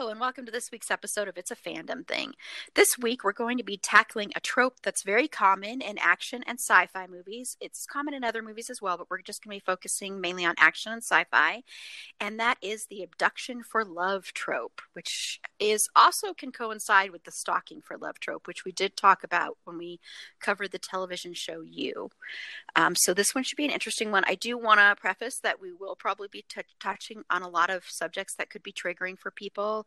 Hello, and welcome to this week's episode of It's a Fandom Thing. This week, we're going to be tackling a trope that's very common in action and sci fi movies. It's common in other movies as well, but we're just going to be focusing mainly on action and sci fi. And that is the abduction for love trope, which is also can coincide with the stalking for love trope, which we did talk about when we covered the television show You. Um, so this one should be an interesting one. I do want to preface that we will probably be t- touching on a lot of subjects that could be triggering for people,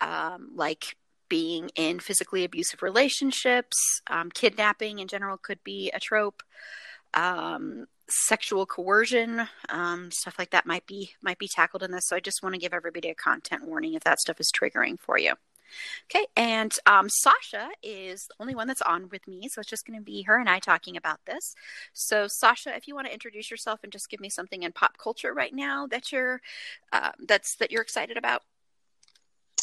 um, like being in physically abusive relationships, um, kidnapping in general could be a trope. Um, sexual coercion, um, stuff like that might be might be tackled in this. So I just want to give everybody a content warning if that stuff is triggering for you. Okay, and um, Sasha is the only one that's on with me, so it's just going to be her and I talking about this. So, Sasha, if you want to introduce yourself and just give me something in pop culture right now that you're uh, that's that you're excited about.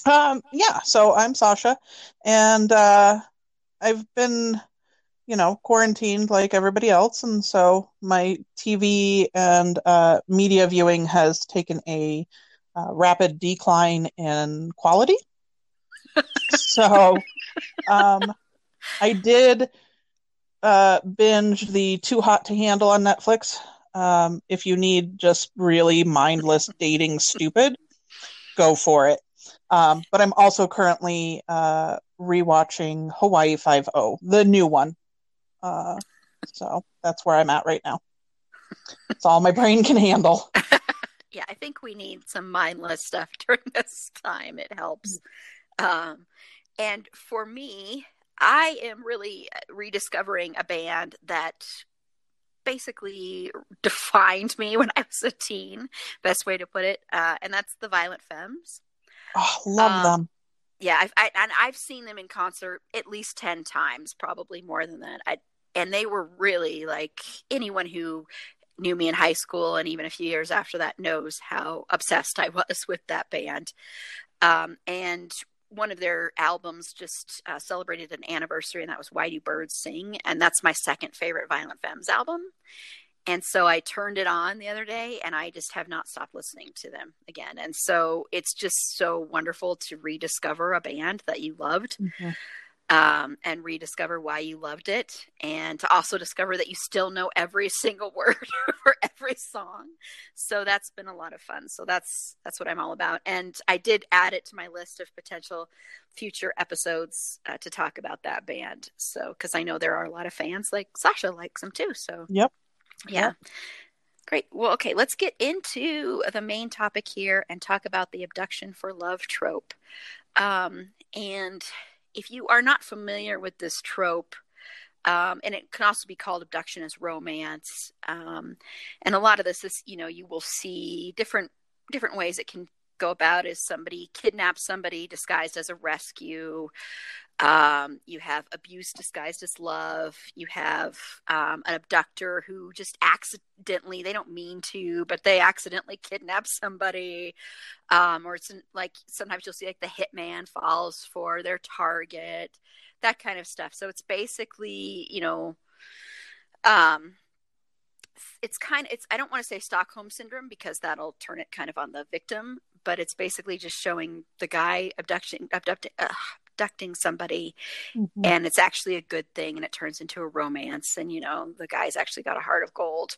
Um, yeah, so I'm Sasha, and uh, I've been, you know, quarantined like everybody else, and so my TV and uh, media viewing has taken a uh, rapid decline in quality so um, I did uh, binge the Too Hot to Handle on Netflix. Um, if you need just really mindless dating stupid, go for it. Um, but I'm also currently uh, rewatching Hawaii Five O, the new one. Uh, so that's where I'm at right now. It's all my brain can handle. yeah, I think we need some mindless stuff during this time. It helps. Um, and for me, I am really rediscovering a band that basically defined me when I was a teen, best way to put it. Uh, and that's the Violent Femmes. Oh, love um, them. Yeah, I've, I, and I've seen them in concert at least 10 times, probably more than that. I, and they were really like anyone who knew me in high school and even a few years after that knows how obsessed I was with that band. Um, and one of their albums just uh, celebrated an anniversary, and that was Why Do Birds Sing? And that's my second favorite Violent Femmes album. And so I turned it on the other day, and I just have not stopped listening to them again. And so it's just so wonderful to rediscover a band that you loved. Mm-hmm um, and rediscover why you loved it, and to also discover that you still know every single word for every song. So that's been a lot of fun. So that's that's what I'm all about. And I did add it to my list of potential future episodes uh, to talk about that band. So because I know there are a lot of fans, like Sasha likes them too. So yep, yeah. Great. Well, okay, let's get into the main topic here and talk about the abduction for love trope. Um, and if you are not familiar with this trope, um, and it can also be called abduction as romance. Um, and a lot of this is, you know, you will see different different ways it can go about. Is somebody kidnaps somebody disguised as a rescue? Um, you have abuse disguised as love. You have um, an abductor who just accidentally, they don't mean to, but they accidentally kidnap somebody. Um, or it's like sometimes you'll see like the hitman falls for their target, that kind of stuff. So it's basically, you know, um, it's kind of, it's, I don't want to say Stockholm syndrome because that'll turn it kind of on the victim, but it's basically just showing the guy abduction, abducting, uh, abducting somebody mm-hmm. and it's actually a good thing and it turns into a romance and you know the guy's actually got a heart of gold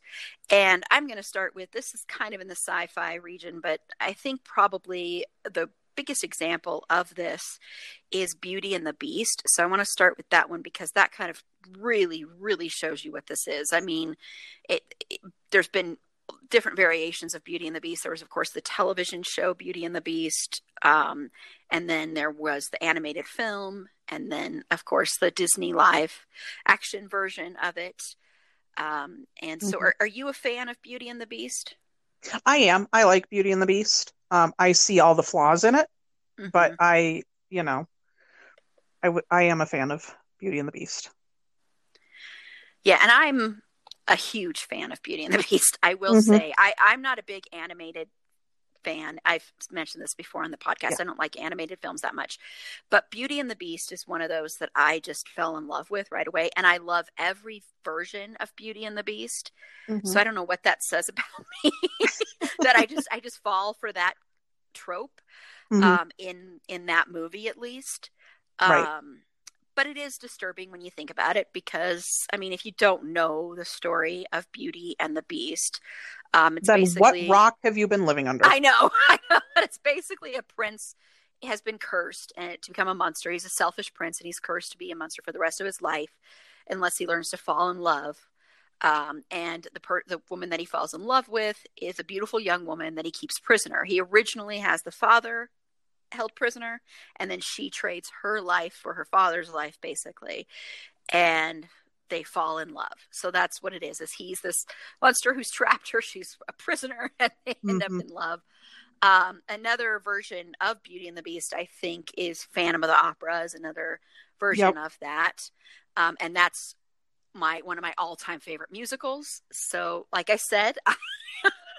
and i'm going to start with this is kind of in the sci-fi region but i think probably the biggest example of this is Beauty and the Beast. So I want to start with that one because that kind of really, really shows you what this is. I mean, it, it there's been different variations of Beauty and the Beast. There was, of course, the television show Beauty and the Beast, um, and then there was the animated film, and then, of course, the Disney live action version of it. Um, and so, mm-hmm. are, are you a fan of Beauty and the Beast? I am. I like Beauty and the Beast. Um, I see all the flaws in it, mm-hmm. but I, you know, I, w- I am a fan of Beauty and the Beast. Yeah, and I'm a huge fan of Beauty and the Beast. I will mm-hmm. say I, I'm not a big animated fan. I've mentioned this before on the podcast. Yeah. I don't like animated films that much. But Beauty and the Beast is one of those that I just fell in love with right away. And I love every version of Beauty and the Beast. Mm-hmm. So I don't know what that says about me. that I just I just fall for that trope mm-hmm. um in in that movie at least. Right. But it is disturbing when you think about it because I mean, if you don't know the story of Beauty and the Beast, um, it's then basically what rock have you been living under? I know, I know. It's basically a prince has been cursed and to become a monster. He's a selfish prince, and he's cursed to be a monster for the rest of his life, unless he learns to fall in love. Um, and the per- the woman that he falls in love with is a beautiful young woman that he keeps prisoner. He originally has the father held prisoner and then she trades her life for her father's life basically and they fall in love so that's what it is is he's this monster who's trapped her she's a prisoner and they end mm-hmm. up in love um, another version of beauty and the beast i think is phantom of the opera is another version yep. of that um, and that's my one of my all-time favorite musicals so like i said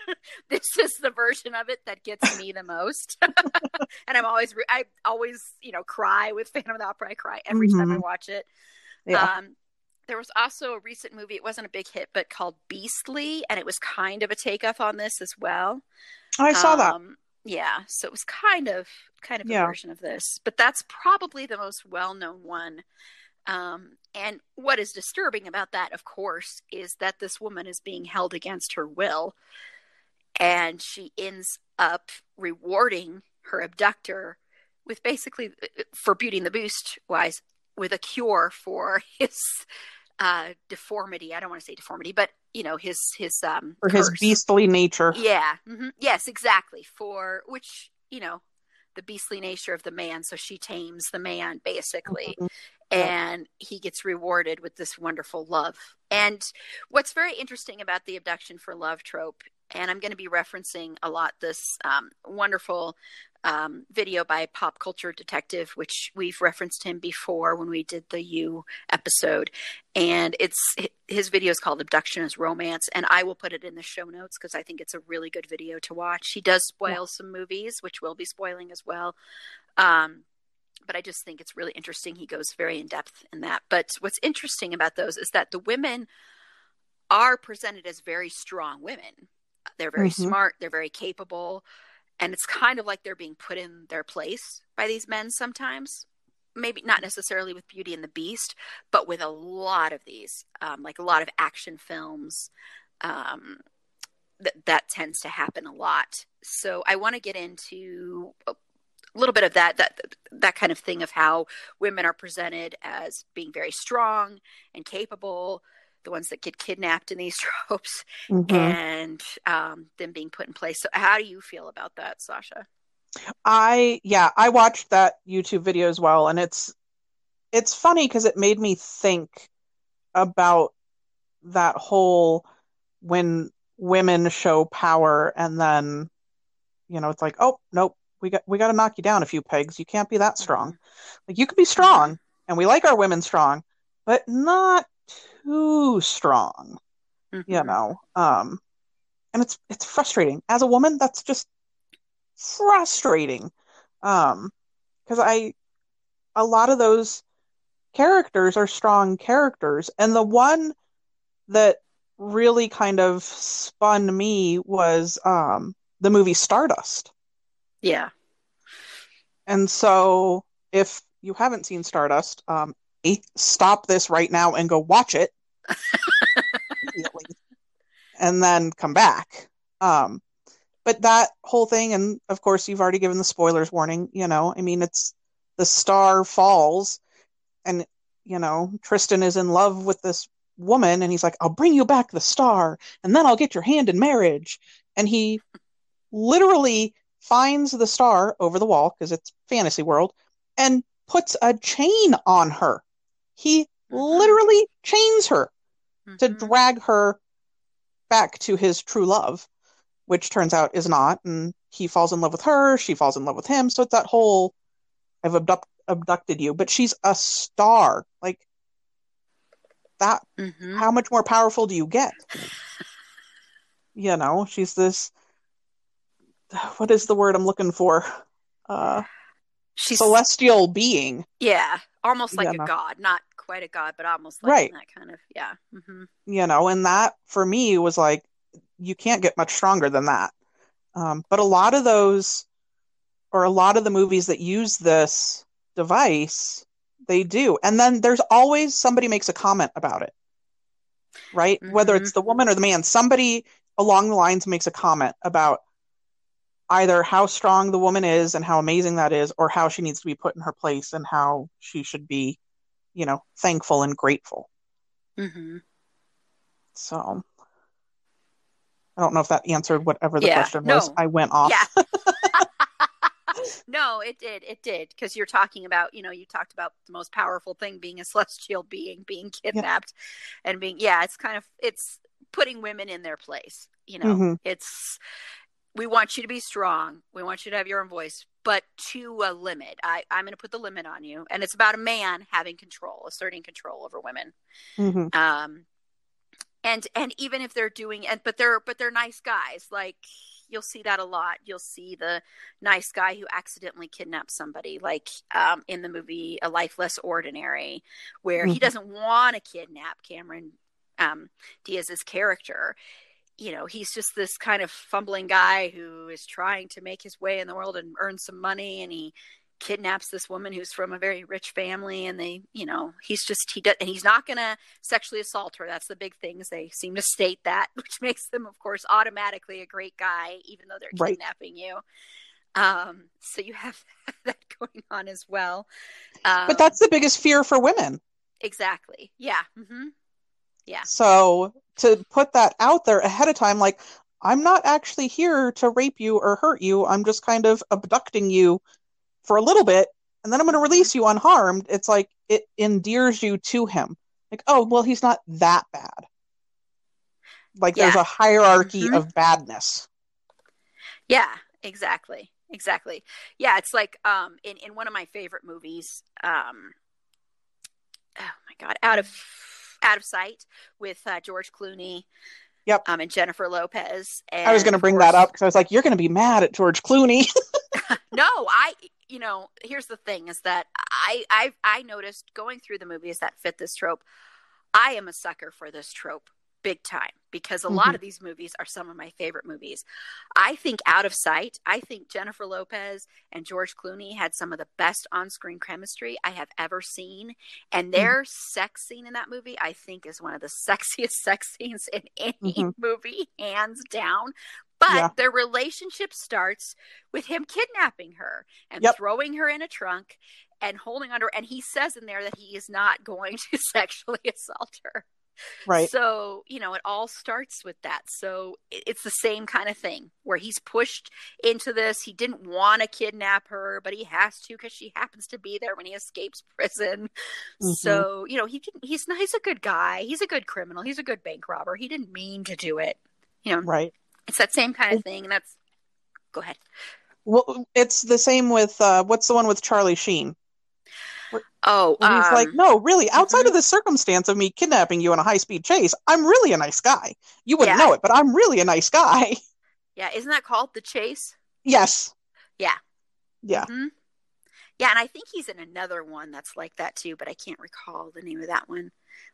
this is the version of it that gets me the most. and I'm always, I always, you know, cry with Phantom of the Opera. I cry every mm-hmm. time I mm-hmm. watch it. Yeah. Um, there was also a recent movie, it wasn't a big hit, but called Beastly, and it was kind of a takeoff on this as well. Oh, I saw that. Um, yeah, so it was kind of kind of yeah. a version of this, but that's probably the most well known one. Um, and what is disturbing about that, of course, is that this woman is being held against her will and she ends up rewarding her abductor with basically for Beauty and the Beast wise with a cure for his uh deformity i don't want to say deformity but you know his his um for curse. his beastly nature yeah mm-hmm. yes exactly for which you know the beastly nature of the man so she tames the man basically mm-hmm. and he gets rewarded with this wonderful love and what's very interesting about the abduction for love trope and I'm going to be referencing a lot this um, wonderful um, video by Pop Culture Detective, which we've referenced him before when we did the You episode. And it's his video is called Abduction as Romance, and I will put it in the show notes because I think it's a really good video to watch. He does spoil yeah. some movies, which we'll be spoiling as well. Um, but I just think it's really interesting. He goes very in depth in that. But what's interesting about those is that the women are presented as very strong women they're very mm-hmm. smart, they're very capable, and it's kind of like they're being put in their place by these men sometimes. Maybe not necessarily with Beauty and the Beast, but with a lot of these, um, like a lot of action films. Um, that that tends to happen a lot. So I want to get into a little bit of that that that kind of thing of how women are presented as being very strong and capable the ones that get kidnapped in these tropes mm-hmm. and um, them being put in place. So, how do you feel about that, Sasha? I yeah, I watched that YouTube video as well, and it's it's funny because it made me think about that whole when women show power and then you know it's like oh nope we got we got to knock you down a few pegs you can't be that strong mm-hmm. like you can be strong mm-hmm. and we like our women strong but not too strong mm-hmm. you know um and it's it's frustrating. As a woman that's just frustrating um because i a lot of those characters are strong characters and the one that really kind of spun me was um the movie stardust. Yeah. And so if you haven't seen stardust um stop this right now and go watch it immediately and then come back. Um, but that whole thing, and of course, you've already given the spoilers warning. You know, I mean, it's the star falls, and you know, Tristan is in love with this woman, and he's like, "I'll bring you back the star, and then I'll get your hand in marriage." And he literally finds the star over the wall because it's fantasy world, and puts a chain on her. He literally chains her mm-hmm. to drag her back to his true love which turns out is not. And he falls in love with her. She falls in love with him. So it's that whole I've abduct, abducted you, but she's a star. Like that. Mm-hmm. How much more powerful do you get? you know, she's this. What is the word I'm looking for? Uh, she's celestial being. Yeah, almost like you a god, not quite a god, but almost like right. that kind of yeah. Mm-hmm. You know, and that for me was like you can't get much stronger than that. Um, but a lot of those, or a lot of the movies that use this device, they do. And then there's always somebody makes a comment about it, right? Mm-hmm. Whether it's the woman or the man, somebody along the lines makes a comment about either how strong the woman is and how amazing that is, or how she needs to be put in her place and how she should be, you know, thankful and grateful. Mm-hmm. So I don't know if that answered whatever the yeah, question was. No. I went off. Yeah. no, it did. It did. Because you're talking about, you know, you talked about the most powerful thing being a celestial being, being kidnapped yeah. and being, yeah, it's kind of, it's putting women in their place. You know, mm-hmm. it's, we want you to be strong. We want you to have your own voice, but to a limit. I, I'm going to put the limit on you. And it's about a man having control, asserting control over women. Mm-hmm. Um, and and even if they're doing it but they're but they're nice guys like you'll see that a lot you'll see the nice guy who accidentally kidnaps somebody like um, in the movie a life less ordinary where mm-hmm. he doesn't want to kidnap cameron um, diaz's character you know he's just this kind of fumbling guy who is trying to make his way in the world and earn some money and he kidnaps this woman who's from a very rich family and they you know he's just he does and he's not gonna sexually assault her. That's the big things they seem to state that which makes them of course automatically a great guy even though they're right. kidnapping you. Um so you have that going on as well. Um, but that's the biggest fear for women. Exactly. Yeah. Mm-hmm. yeah. So to put that out there ahead of time like i'm not actually here to rape you or hurt you i'm just kind of abducting you for a little bit and then I'm going to release you unharmed. It's like it endears you to him. Like, oh, well, he's not that bad. Like yeah. there's a hierarchy mm-hmm. of badness. Yeah, exactly. Exactly. Yeah, it's like um in in one of my favorite movies um oh my god, Out of Out of Sight with uh, George Clooney. Yep. Um, and Jennifer Lopez. And I was going to bring that up because I was like, you're going to be mad at George Clooney. no, I you know, here's the thing is that I I I noticed going through the movies that fit this trope, I am a sucker for this trope big time because a mm-hmm. lot of these movies are some of my favorite movies. I think Out of Sight, I think Jennifer Lopez and George Clooney had some of the best on-screen chemistry I have ever seen and mm. their mm-hmm. sex scene in that movie I think is one of the sexiest sex scenes in any mm-hmm. movie hands down. But yeah. their relationship starts with him kidnapping her and yep. throwing her in a trunk and holding on to her. And he says in there that he is not going to sexually assault her. Right. So, you know, it all starts with that. So it's the same kind of thing where he's pushed into this. He didn't want to kidnap her, but he has to because she happens to be there when he escapes prison. Mm-hmm. So, you know, he didn't, he's, he's a good guy. He's a good criminal. He's a good bank robber. He didn't mean to do it. You know, right. It's that same kind of thing. And that's, go ahead. Well, it's the same with, uh, what's the one with Charlie Sheen? Oh, and he's um, like, no, really, outside mm-hmm. of the circumstance of me kidnapping you in a high speed chase, I'm really a nice guy. You wouldn't yeah. know it, but I'm really a nice guy. Yeah, isn't that called the chase? Yes. Yeah. Yeah. Mm-hmm. Yeah, and I think he's in another one that's like that too, but I can't recall the name of that one.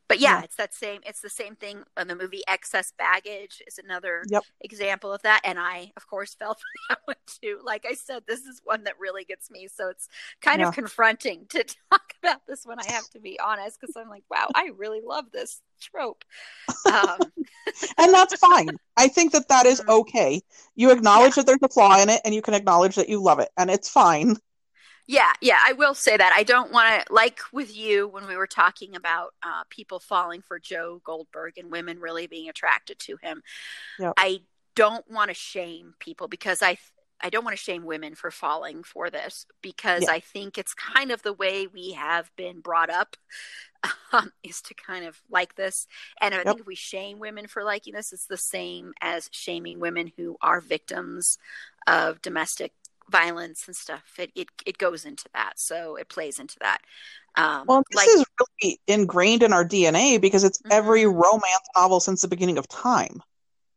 But yeah, Yeah. it's that same. It's the same thing. On the movie Excess Baggage is another Yep. example of that, and I, of course, fell for that one too. Like I said, this is one that really gets me. So it's kind Yeah. of confronting to talk about this one. I have to be honest, because I'm like, wow, I really love this trope. Um, and that's fine. I think that that is Mhm. okay. You acknowledge that there's a flaw in it, and you can acknowledge that you love it, and it's fine. Yeah, yeah, I will say that. I don't want to, like with you when we were talking about uh, people falling for Joe Goldberg and women really being attracted to him. Yep. I don't want to shame people because I. I don't want to shame women for falling for this because Yeah. I think it's kind of the way we have been brought up um, is to kind of like this. And I Yep. think if we shame women for liking this, it's the same as shaming women who are victims of domestic violence and stuff. It it, it goes into that, so it plays into that. Um, Well, this like is really ingrained in our DNA because it's every Mhm. romance novel since the beginning of time.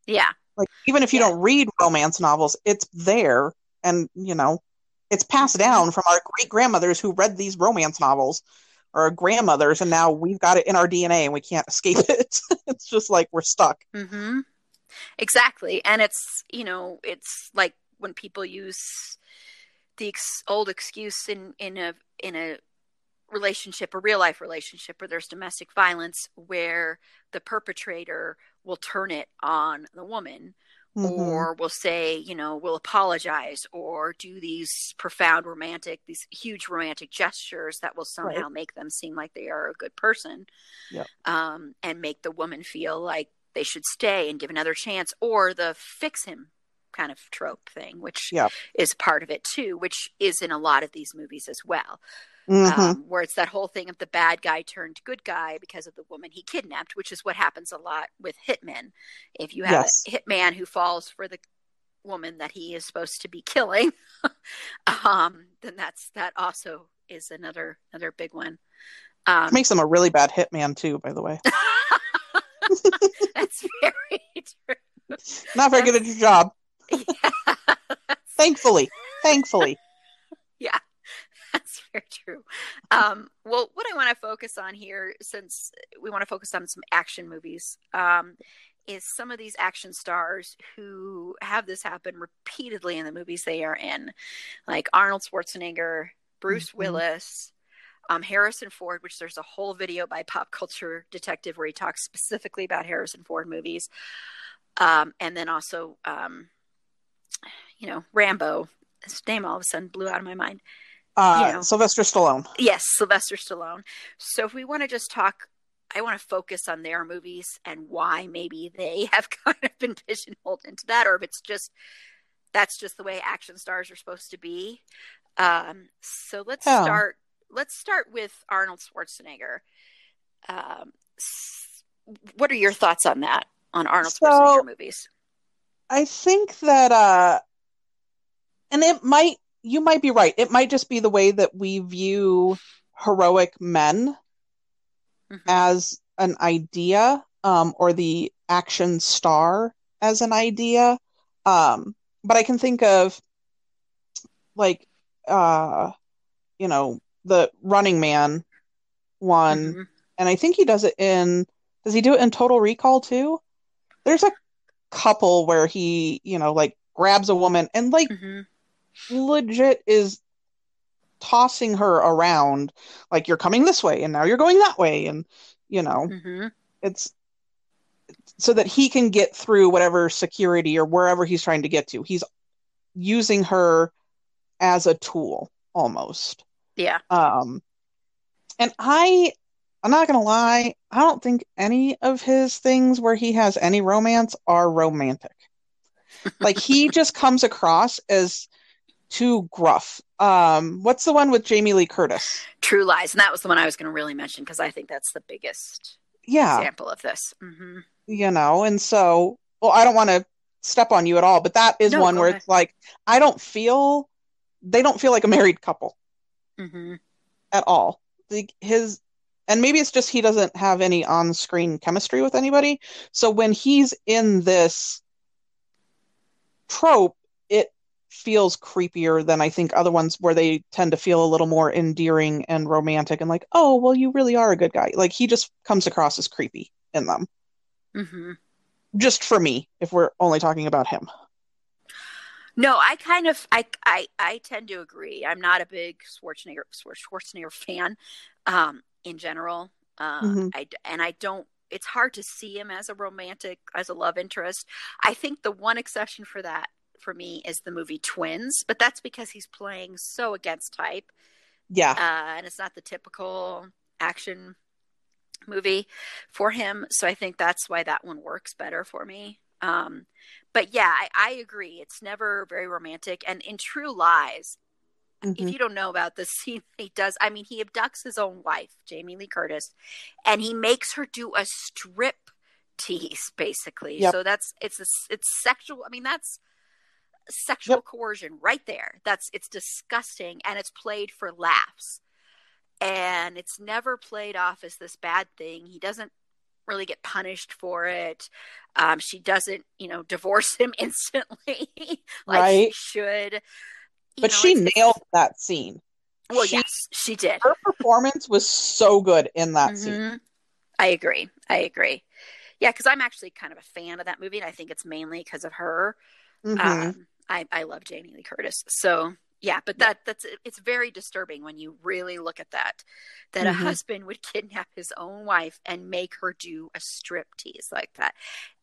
yeah, Like even if you Yeah. don't read romance novels, it's there, and you know, it's passed Mhm. down from our great grandmothers who read these romance novels, or our grandmothers, and now we've got it in our DNA and we can't escape it. it's just like we're stuck. mm-hmm. exactly. And it's you know it's like when people use the ex- old excuse in in a in a relationship, a real life relationship where there's domestic violence, where the perpetrator will turn it on the woman Mhm. or will say, you know, will apologize or do these profound romantic, these huge romantic gestures that will somehow make them seem like they are a good person. Yep. Um, and make the woman feel like they should stay and give another chance, or the fix him kind of trope thing, which Yep. is part of it too, which is in a lot of these movies as well Mhm. um, where it's that whole thing of the bad guy turned good guy because of the woman he kidnapped, which is what happens a lot with hitmen. If you have Yes. a hitman who falls for the woman that he is supposed to be killing, um, then that's that also is another another big one. Um, Makes him a really bad hitman too, by the way. that's very true. Not very good at your job. Yeah, Thankfully. Thankfully. yeah that's very true um, well what i want to focus on here since we want to focus on some action movies um, is some of these action stars who have this happen repeatedly in the movies they are in like arnold schwarzenegger bruce Mhm. willis um, harrison ford which there's a whole video by pop culture detective where he talks specifically about harrison ford movies um, and then also um, you know rambo his name all of a sudden blew out of my mind Uh, You know. Sylvester Stallone. Yes, Sylvester Stallone. So if we want to just talk, I want to focus on their movies and why maybe they have kind of been pigeonholed into that, or if it's just that's just the way action stars are supposed to be. Um, so let's Yeah. start. Let's start with Arnold Schwarzenegger. Um, what are your thoughts on that? On Arnold So- Schwarzenegger movies? I think that uh and it might you might be right. It might just be the way that we view heroic men Mhm. as an idea, um, or the action star as an idea. Um, but I can think of like uh you know, the running man one Mhm. and I think he does it in does he do it in Total Recall too? There's a couple where he, you know, like grabs a woman and like Mhm. Legit is tossing her around like you're coming this way and now you're going that way and you know, Mhm. it's so that he can get through whatever security or wherever he's trying to get to. He's using her as a tool almost. Yeah. Um, and I, I'm not gonna lie, I don't think any of his things where he has any romance are romantic. Like he just comes across as too gruff. Um, what's the one with Jamie Lee Curtis? True Lies, and that was the one I was going to really mention because I think that's the biggest Yeah, example of this. hmm you know, and so, well, I don't want to step on you at all, but that is No, one where ahead. it's like I don't feel they don't feel like a married couple. hmm at all. Like his and maybe it's just he doesn't have any on-screen chemistry with anybody. So when he's in this trope, feels creepier than I think other ones where they tend to feel a little more endearing and romantic and like, oh, well, you really are a good guy. Like he just comes across as creepy in them. Mm-hmm. Just for me, if we're only talking about him. No, I kind of I I I tend to agree. I'm not a big Schwarzenegger Schwarzenegger fan um, in general. Uh, mm-hmm. I and I don't. It's hard to see him as a romantic, as a love interest. I think the one exception for that for me is the movie Twins, but that's because he's playing so against type. Yeah, uh, and it's not the typical action movie for him. So I think that's why that one works better for me. Um, but yeah, I, I, agree. It's never very romantic. And in True Lies, mm-hmm. if you don't know about this scene, he does. I mean, he abducts his own wife, Jamie Lee Curtis, and he makes her do a strip tease, basically. Yep. So that's it's a, it's sexual. I mean, that's sexual yep. coercion right there. That's it's disgusting, and it's played for laughs and it's never played off as this bad thing. He doesn't really get punished for it. Um, she doesn't, you know, divorce him instantly like right. she should. You but know, she nailed that scene. Well, she, yes, she did. Her performance was so good in that mm-hmm. scene. I agree. I agree. Yeah, because I'm actually kind of a fan of that movie, and I think it's mainly because of her. Mm-hmm. Um, I, I love Jamie Lee Curtis, so yeah but that that's it's very disturbing when you really look at that that mm-hmm. a husband would kidnap his own wife and make her do a strip tease like that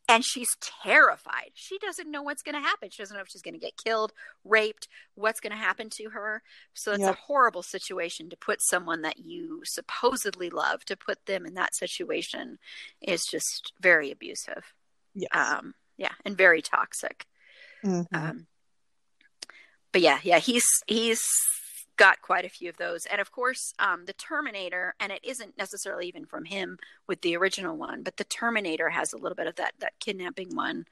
and she's terrified she doesn't know what's going to happen she doesn't know if she's going to get killed raped what's going to happen to her so it's yep. a horrible situation to put someone that you supposedly love to put them in that situation is just very abusive yes. um yeah and very toxic mm-hmm. um but yeah, yeah, he's he's got quite a few of those, and of course, um, the Terminator, and it isn't necessarily even from him with the original one, but the Terminator has a little bit of that that kidnapping one.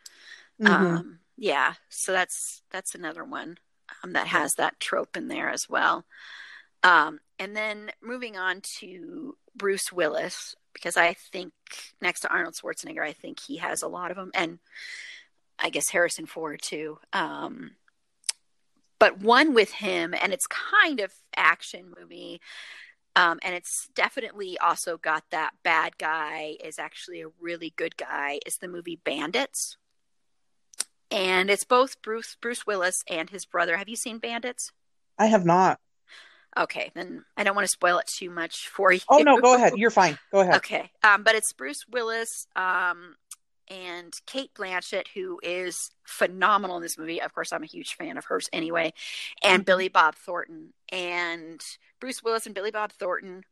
Mm-hmm. Um, yeah, so that's that's another one um, that has that trope in there as well. Um, and then moving on to Bruce Willis, because I think next to Arnold Schwarzenegger, I think he has a lot of them, and I guess Harrison Ford too. Um, but one with him, and it's kind of action movie. Um, and it's definitely also got that bad guy is actually a really good guy. Is the movie Bandits, and it's both Bruce Bruce Willis and his brother. Have you seen Bandits? I have not. Okay, then I don't want to spoil it too much for you. Oh no, go ahead. You're fine. Go ahead. Okay, um, but it's Bruce Willis, um, and Cate Blanchett, who is phenomenal in this movie. Of course, I'm a huge fan of hers anyway, and mm-hmm. Billy Bob Thornton. And Bruce Willis and Billy Bob Thornton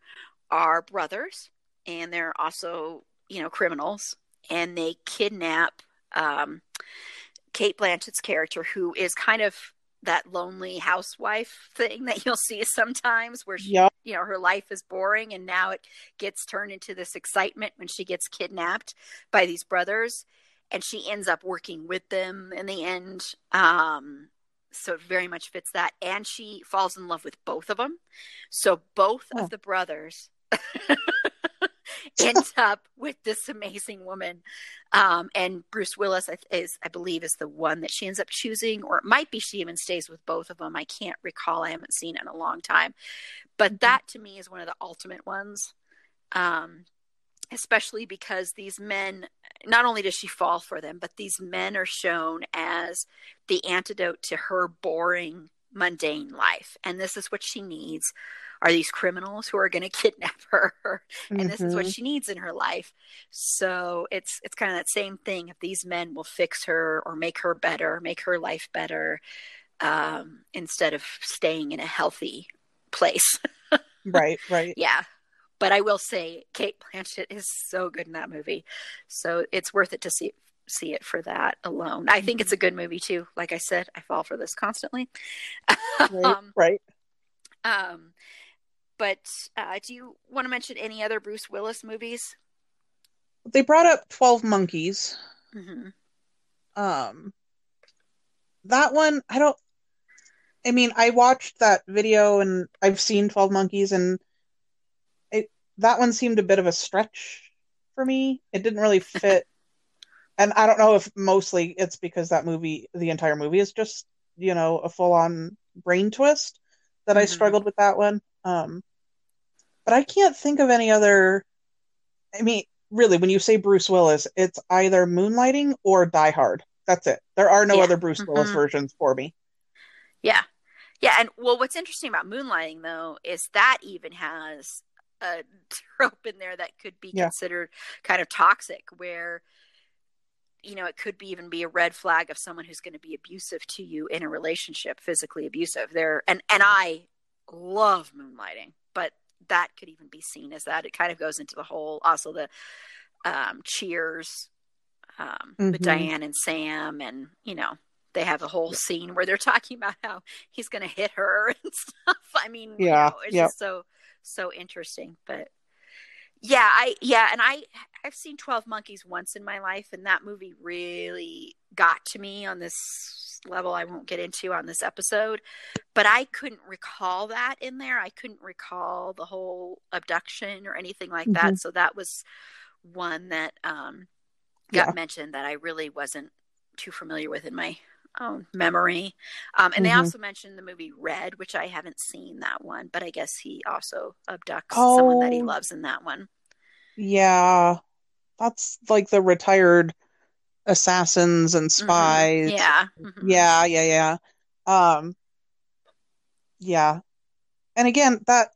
are brothers, and they're also, you know, criminals. And they kidnap um, Cate Blanchett's character, who is kind of that lonely housewife thing that you'll see sometimes where she, yep. you know her life is boring and now it gets turned into this excitement when she gets kidnapped by these brothers and she ends up working with them in the end um so it very much fits that and she falls in love with both of them so both oh. of the brothers ends up with this amazing woman. Um, and Bruce Willis is, I believe, is the one that she ends up choosing, or it might be she even stays with both of them. I can't recall. I haven't seen it in a long time, but mm-hmm. that to me is one of the ultimate ones. Um, especially because these men, not only does she fall for them, but these men are shown as the antidote to her boring, mundane life, and this is what she needs are these criminals who are going to kidnap her? And mm-hmm. this is what mm-hmm. she needs in her life. So it's it's kind of that same thing. If these men will fix her or make her better make her life better um, instead of staying in a healthy place. Right right. Yeah. But i will say cate blanchett is so good in that movie. So it's worth it to see see it for that alone. I think it's a mm-hmm. good movie too. Like i said i fall for this constantly. Right, um, right. Um, but uh, do you want to mention any other Bruce Willis movies? They brought up Twelve Monkeys. Mm-hmm. Um, that one I don't. I mean, I watched that video and I've seen Twelve Monkeys, and it that one seemed a bit of a stretch for me. It didn't really fit. and I don't know if mostly it's because that movie, the entire movie, is just you know, a full on brain twist that I Mhm. struggled with that one. Um, but I can't think of any other. I mean, really, when you say Bruce Willis, it's either Moonlighting or Die Hard. That's it. There are no Yeah. other Bruce Willis Mhm. versions for me. Yeah. Yeah. And well, what's interesting about moonlighting, though, is that even has a trope in there that could be Yeah. considered kind of toxic, where, you know, it could be even be a red flag of someone who's going to be abusive to you in a relationship, physically abusive. There, and, and I love moonlighting, but that could even be seen as that. It kind of goes into the whole, also the um, cheers um, with Mhm. Diane and Sam, and, you know, they have a whole scene where they're talking about how he's going to hit her and stuff. I mean, you Yeah, know, it's yep. just so so interesting. But yeah, I yeah, and I I've seen Twelve Monkeys once in my life, and that movie really got to me on this level. I won't get into on this episode, but I couldn't recall that in there. I couldn't recall the whole abduction or anything like that. Mhm. So that was one that um, got Yeah. mentioned that I really wasn't too familiar with in my own memory. Um, and they Mhm. also mentioned the movie Red, which I haven't seen that one, but I guess he also abducts someone that he Oh. loves in that one. Yeah, that's like the retired assassins and Mhm. spies. Yeah. Mhm. Yeah, yeah, yeah. Um, yeah. And again, that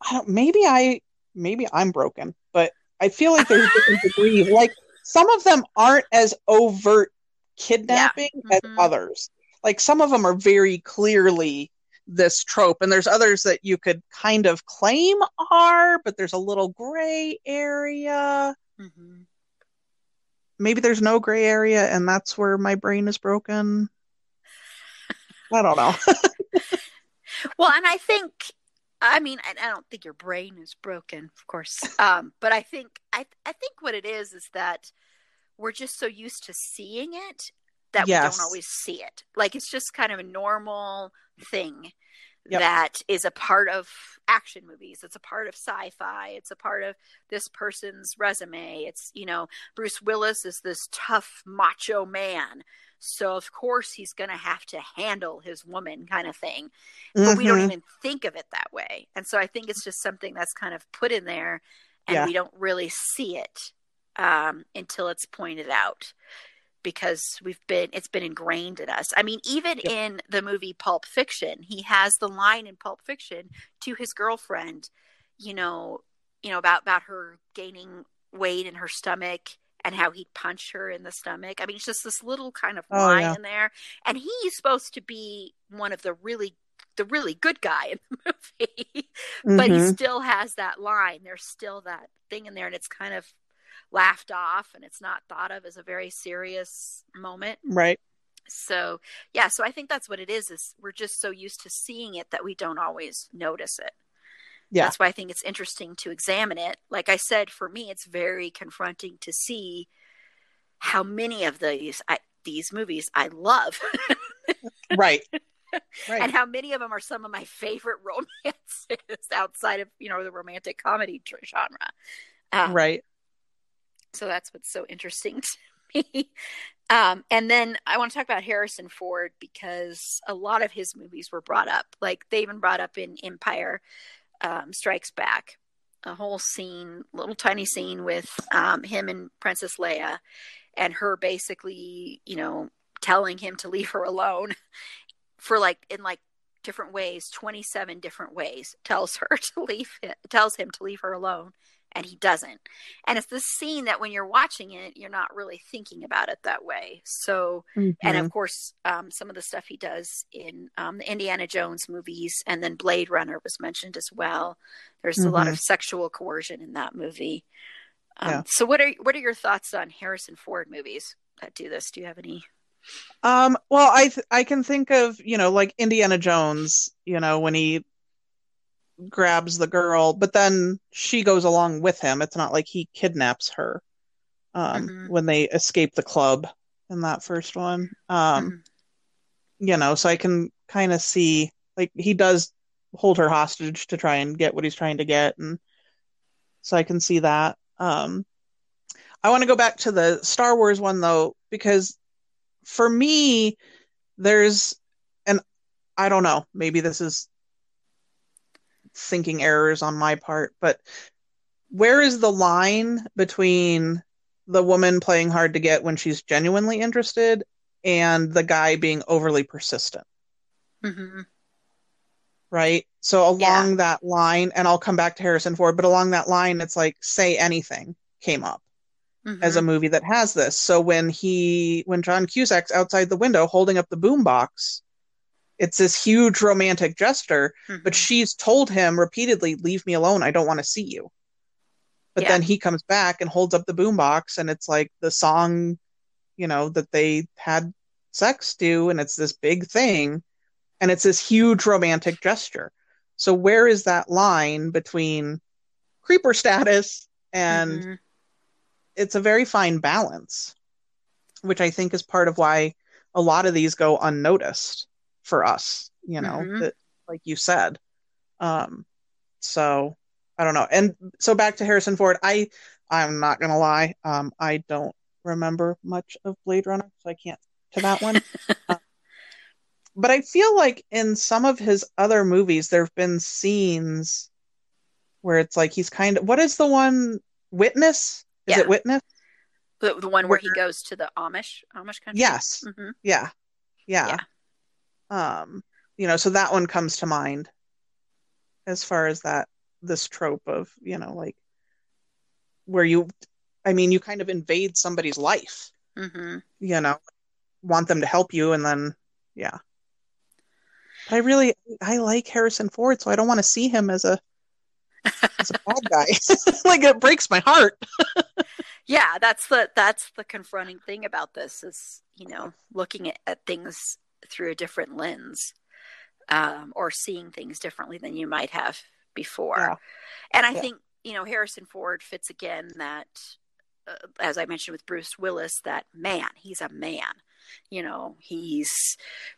I don't, maybe I maybe I'm broken, but I feel like there's different degrees. Like some of them aren't as overt kidnapping as Mhm. others. Like some of them are very clearly this trope, and there's others that you could kind of claim are, but there's a little gray area. Mhm. Maybe there's no gray area, and that's where my brain is broken. I don't know. Well, and I think, I mean, I, don't think your brain is broken, of course, um, but I think, I, I think what it is is that we're just so used to seeing it that we don't always see it. Like it's just kind of a normal thing Yep. that is a part of action movies. It's a part of sci-fi. It's a part of this person's resume. It's you know Bruce Willis is this tough macho man. So of course he's going to have to handle his woman kind of thing but we don't Mhm. even think of it that way. And so I think it's just something that's kind of put in there and Yeah. we don't really see it um, until it's pointed out because we've been it's been ingrained in us. I mean, even Yep. in the movie Pulp Fiction, he has the line in Pulp Fiction to his girlfriend, you know, you know about about her gaining weight in her stomach and how he'd punch her in the stomach. I mean, it's just this little kind of Oh, line yeah. in there, and he's supposed to be one of the really the really good guy in the movie, but he Mhm. still has that line. There's still that thing in there, and it's kind of laughed off, and it's not thought of as a very serious moment. Right. So yeah, so I think that's what it is. Is we're just so used to seeing it that we don't always notice it. Yeah. That's why I think it's interesting to examine it. Like I said, for me, it's very confronting to see how many of these I, these movies I love, Right. Right. and how many of them are some of my favorite romances outside of you know the romantic comedy genre. Um, right. So that's what's so interesting to me. Um, and then I want to talk about Harrison Ford because a lot of his movies were brought up. Like they even brought up in Empire um, Strikes Back a whole scene, little tiny scene with um, him and Princess Leia, and her basically, you know, telling him to leave her alone for like in like different ways, twenty seven different ways, tells her to leave, tells him to leave her alone, and he doesn't. And it's the scene that when you're watching it, you're not really thinking about it that way. So, and Mhm. of course, um, some of the stuff he does in um, the Indiana Jones movies, and then Blade Runner was mentioned as well. There's a lot of sexual coercion in that movie. Um, Yeah. So, what are what are your thoughts on Harrison Ford movies that do this? Do you have any? Um, well, I th- I can think of, you know, like Indiana Jones, you know, when he grabs the girl, but then she goes along with him. It's not like he kidnaps her um, Mhm. when they escape the club in that first one. Um, Mhm. you know, so I can kind of see like he does hold her hostage to try and get what he's trying to get, and so I can see that. Um, I want to go back to the Star Wars one though, because for me, there's and I don't know, maybe this is thinking errors on my part, but where is the line between the woman playing hard to get when she's genuinely interested and the guy being overly persistent? hmm Right. So along Yeah. that line, and I'll come back to Harrison Ford, but along that line, it's like Say Anything came up as a movie that has this. So when he, when John Cusack's outside the window holding up the boombox, it's this huge romantic gesture, Mm-hmm. but she's told him repeatedly, "Leave me alone. I don't want to see you." But Yeah. then he comes back and holds up the boombox, and it's like the song, you know, that they had sex to, and it's this big thing, and it's this huge romantic gesture. So where is that line between creeper status and Mhm. it's a very fine balance, which I think is part of why a lot of these go unnoticed for us, you know, Mhm. that like you said. Um so I don't know. And so back to Harrison Ford, I I'm not gonna lie, um I don't remember much of Blade Runner, so I can't to that one. Uh, but I feel like in some of his other movies there have been scenes where it's like he's kind of what is the one Witness? Is Yeah. it Witness? the, the one where he goes to the Amish Amish country. Yes. hmm Yeah. Yeah. Um, you know, so that one comes to mind as far as that this trope of, you know, like where you I mean, you kind of invade somebody's life, hmm you know, want them to help you and then yeah. But I really I like Harrison Ford, so I don't want to see him as a as a bad guy. like it breaks my heart. Yeah, that's the that's the confronting thing about this is you know looking at, at things through a different lens, um, or seeing things differently than you might have before. Yeah. And I Yeah. think you know Harrison Ford fits again that, uh, as I mentioned with Bruce Willis, that man, he's a man. You know, he's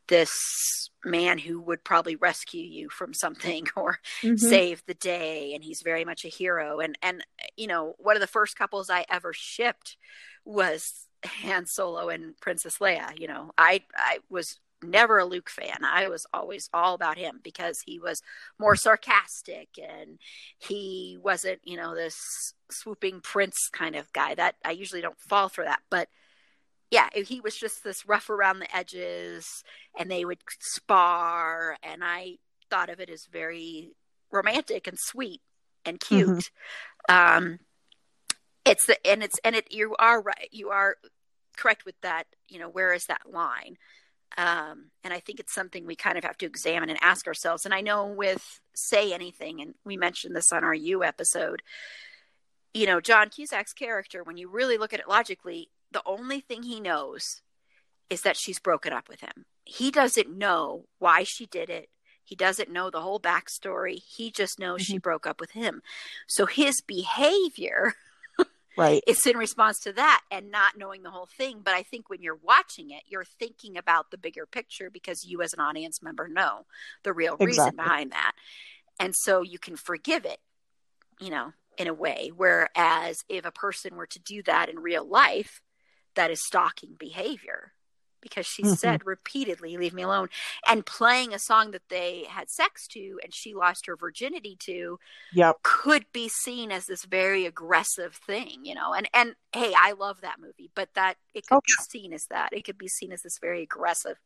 this man who would probably rescue you from something or Mm-hmm. save the day and he's very much a hero and and you know one of the first couples i ever shipped was han solo and princess leia you know i i was never a luke fan i was always all about him because he was more sarcastic and he wasn't you know this swooping prince kind of guy that i usually don't fall for that but yeah he was just this rough around the edges and they would spar and i thought of it as very romantic and sweet and cute. Um, it's the and it's and it you are right. You are correct with that. You know where is that line? Um, and I think it's something we kind of have to examine and ask ourselves. And I know with say anything, and we mentioned this on our U episode. You know, John Cusack's character, when you really look at it logically, the only thing he knows is that she's broken up with him. He doesn't know why she did it. He doesn't know the whole backstory. He just knows she broke up with him. So his behavior Right. It's in response to that and not knowing the whole thing. But I think when you're watching it, you're thinking about the bigger picture because you, as an audience member, know the real reason behind that. And so you can forgive it, you know, in a way. Whereas if a person were to do that in real life, that is stalking behavior because she Mhm. said repeatedly, leave me alone. And playing a song that they had sex to and she lost her virginity to Yep. could be seen as this very aggressive thing, you know. And and hey, I love that movie, but that it could Oh, be seen as that. It could be seen as this very aggressive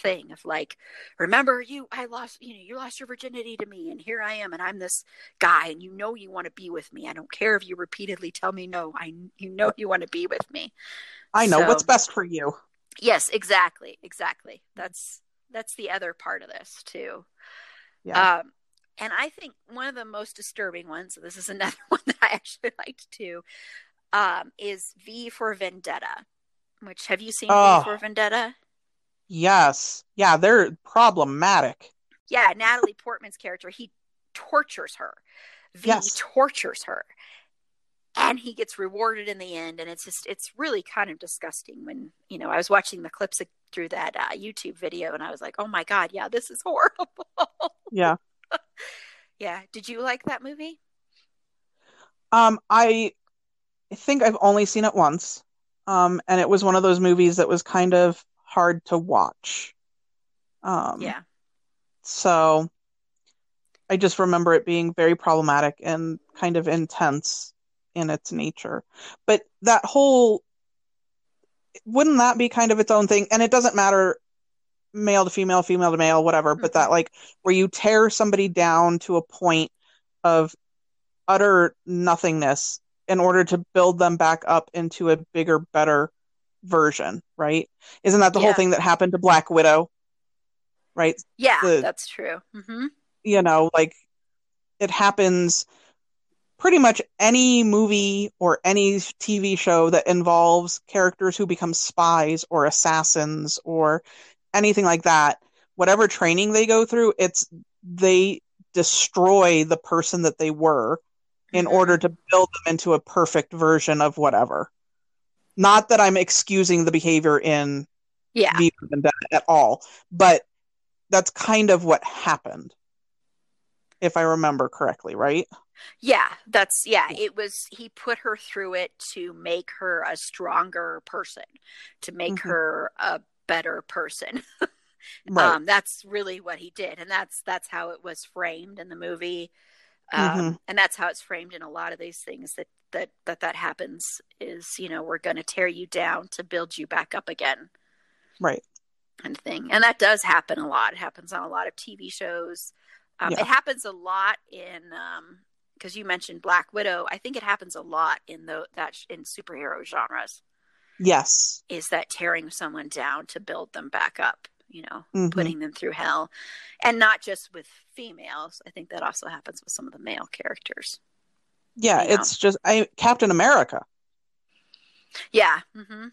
thing of like, remember you I lost you know, you lost your virginity to me and here I am and I'm this guy and you know you want to be with me. I don't care if you repeatedly tell me no. I you know you want to be with me. I know So- what's best for you. Yes, exactly, exactly. That's that's the other part of this too. Yeah. Um, and I think one of the most disturbing ones, this is another one that I actually liked too, um, is V for Vendetta. Which have you seen Oh. V for Vendetta? Yes. Yeah, they're problematic. Yeah, Natalie Portman's character, he tortures her. V Yes. tortures her. And he gets rewarded in the end, and it's just it's really kind of disgusting. When you know, I was watching the clips through that uh, YouTube video, and I was like, "Oh my god, yeah, this is horrible." Yeah. yeah, did you like that movie? Um, I think I've only seen it once. Um, and it was one of those movies that was kind of hard to watch. Um, yeah. So I just remember it being very problematic and kind of intense in its nature. But that whole wouldn't that be kind of its own thing? And it doesn't matter male to female, female to male, whatever, but that like where you tear somebody down to a point of utter nothingness in order to build them back up into a bigger, better version, right? Isn't that the Yeah. whole thing that happened to Black Widow? Right? Yeah, the- that's true. hmm You know, like it happens pretty much any movie or any TV show that involves characters who become spies or assassins or anything like that. Whatever training they go through, it's they destroy the person that they were in Mhm. order to build them into a perfect version of whatever. Not that I'm excusing the behavior in Yeah. V for Vendetta at all, but that's kind of what happened, if I remember correctly, right? Yeah, that's yeah, it was he put her through it to make her a stronger person, to make Mhm. her a better person. Right. Um that's really what he did and that's that's how it was framed in the movie. Um Mhm. and that's how it's framed in a lot of these things that that that that happens is, you know, we're going to tear you down to build you back up again right. kind of thing. And that does happen a lot. It happens on a lot of TV shows. Um, Yeah. It happens a lot in because you mentioned Black Widow. I think it happens a lot in the that in superhero genres. Yes. Is that tearing someone down to build them back up? You know, Mhm. putting them through hell, and not just with females. I think that also happens with some of the male characters. Yeah, you know. it's just I Captain America. Yeah. Mm-hmm.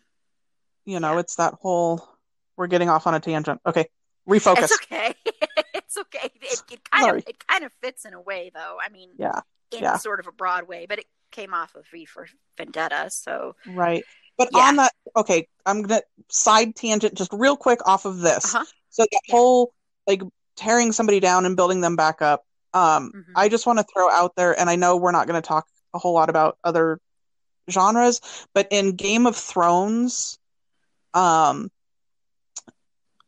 You know, Yeah. it's that whole we're getting off on a tangent. Okay. Refocus. It's okay. It's okay. It, it kind Sorry. of it kind of fits in a way, though. I mean, Yeah. in Yeah. sort of a broad way, but it came off of V for Vendetta. So Right. But Yeah. on that okay, I'm gonna side tangent just real quick off of this. Uh-huh. So that Yeah. whole like tearing somebody down and building them back up. Um, Mhm. I just want to throw out there, and I know we're not going to talk a whole lot about other genres, but in Game of Thrones, um,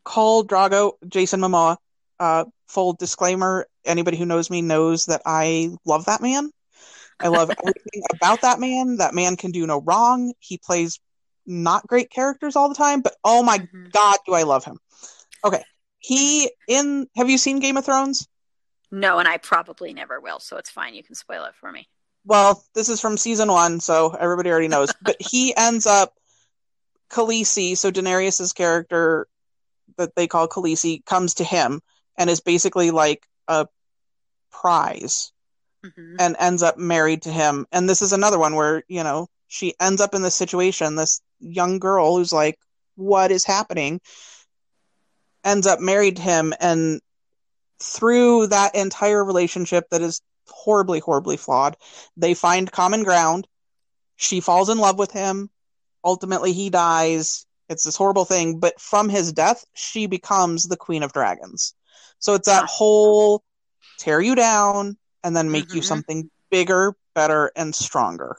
Khal Drogo, Jason Momoa. Uh, full disclaimer: anybody who knows me knows that I love that man. I love everything about that man. That man can do no wrong. He plays not great characters all the time, but oh my Mhm. god, do I love him. Okay. He in have you seen Game of Thrones? no, and I probably never will. So it's fine. You can spoil it for me. Well, this is from season one, so everybody already knows. but he ends up Khaleesi, so Daenerys's character that they call Khaleesi, comes to him and is basically like a prize hmm and ends up married to him. And this is another one where, you know, she ends up in this situation, this young girl who's like, what is happening? Ends up married to him. And through that entire relationship that is horribly, horribly flawed, they find common ground. She falls in love with him. Ultimately, he dies. It's this horrible thing. But from his death, she becomes the Queen of Dragons. So it's that whole tear you down and then make you Mhm. something bigger, better, and stronger.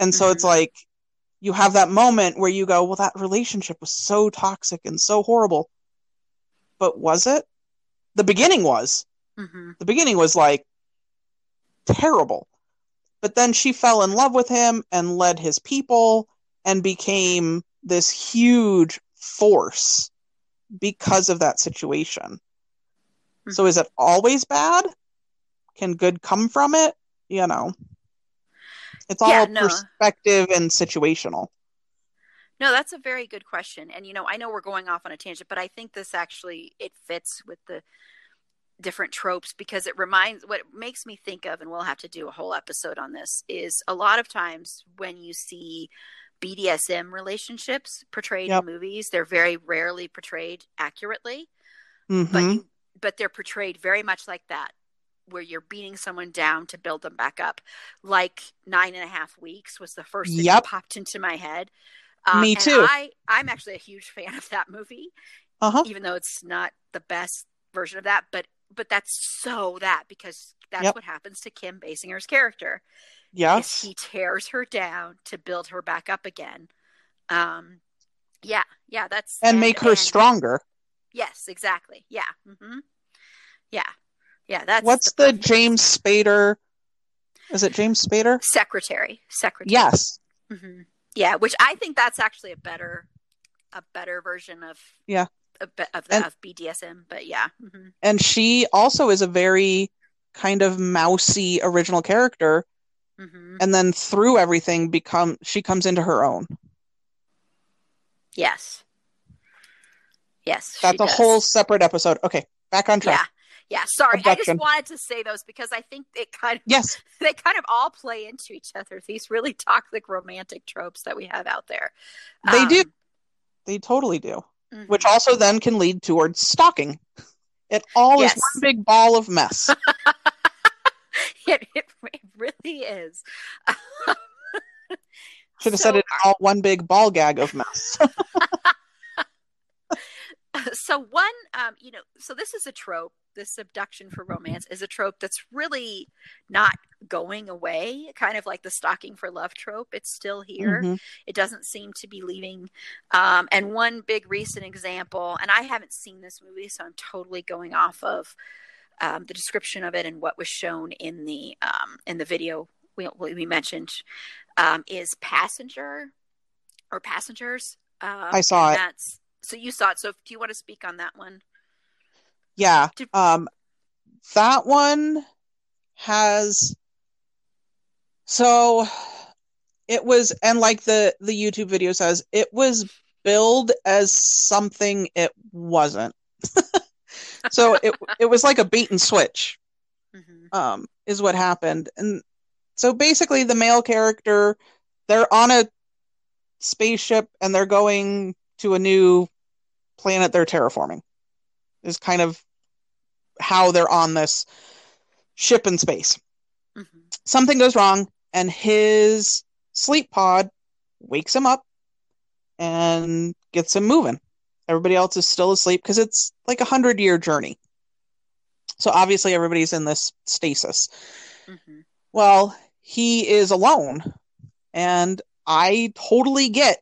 And so Mhm. it's like you have that moment where you go, well, that relationship was so toxic and so horrible. But was it? The beginning was. hmm The beginning was like terrible. But then she fell in love with him and led his people and became this huge force because of that situation. So is it always bad? Can good come from it? You know. It's all Yeah, no. perspective and situational. No, that's a very good question. And you know, I know we're going off on a tangent, but I think this actually it fits with the different tropes because it reminds what it makes me think of and we'll have to do a whole episode on this is a lot of times when you see BDSM relationships portrayed Yep. in movies, they're very rarely portrayed accurately, hmm but you, but they're portrayed very much like that where you're beating someone down to build them back up like nine and a half weeks was the first thing Yep. that popped into my head Me too. I, I'm actually a huge fan of that movie, Uh-huh. even though it's not the best version of that. But but that's so that because that's Yep. what happens to Kim Basinger's character. Yes. he tears her down to build her back up again. Um, yeah, yeah, that's and make her and- stronger. Yes, exactly. Yeah. Mm-hmm. Yeah. Yeah. That's What's the, the James Spader? Is it James Spader? Secretary. Secretary. Yes. Mm-hmm. Yeah, which I think that's actually a better, a better version of yeah of, of, the, and, of BDSM. But yeah. Mm-hmm. And she also is a very kind of mousy original character, mm-hmm. and then through everything, become she comes into her own. Yes. Yes. That's a does. whole separate episode. Okay, back on track. Yeah. Yeah, sorry. Abduction. I just wanted to say those because I think it kind of yes they kind of all play into each other. These really toxic romantic tropes that we have out there. They um, do. They totally do. Mm-hmm. Which also then can lead towards stalking. It all yes. is one big ball of mess. it, it, it really is. Should have so, said it all one big ball gag of mess. so one, um, you know, so this is a trope. This abduction for romance is a trope that's really not going away. Kind of like the stalking for love trope. It's still here. Mm-hmm. It doesn't seem to be leaving. Um, and one big recent example, and I haven't seen this movie, so I'm totally going off of um, the description of it and what was shown in the um, in the video we, we mentioned um, is passenger or passengers. Um, I saw it. That's so you saw it. So do you want to speak on that one? Yeah. Um, that one has so it was and like the the YouTube video says it was billed as something it wasn't. so it it was like a bait and switch. Mm-hmm. Um is what happened. And so basically the male character they're on a spaceship and they're going to a new planet they're terraforming. Is kind of how they're on this ship in space. Mm-hmm. Something goes wrong, and his sleep pod wakes him up and gets him moving. Everybody else is still asleep because it's like a hundred year journey. So obviously everybody's in this stasis. Mm-hmm. Well, he is alone, and I totally get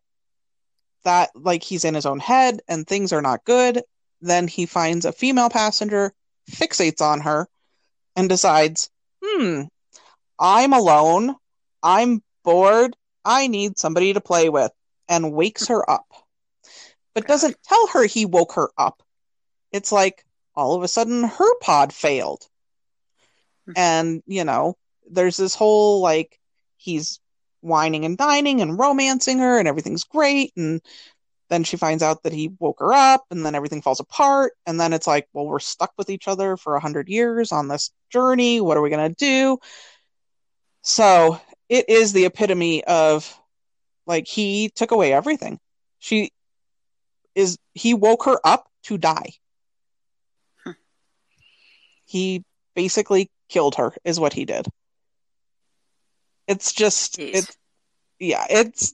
that like he's in his own head and things are not good. Then he finds a female passenger, fixates on her, and decides, hmm, I'm alone. I'm bored. I need somebody to play with, and wakes her up. But doesn't tell her he woke her up. It's like all of a sudden her pod failed. Hmm. And, you know, there's this whole like he's wining and dining and romancing her and everything's great. And then she finds out that he woke her up and then everything falls apart. And then it's like well we're stuck with each other for a hundred years on this journey. What are we going to do? So it is the epitome of like he took away everything. She is he woke her up to die. Hmm. he basically killed her is what he did it's just Jeez. it's yeah, it's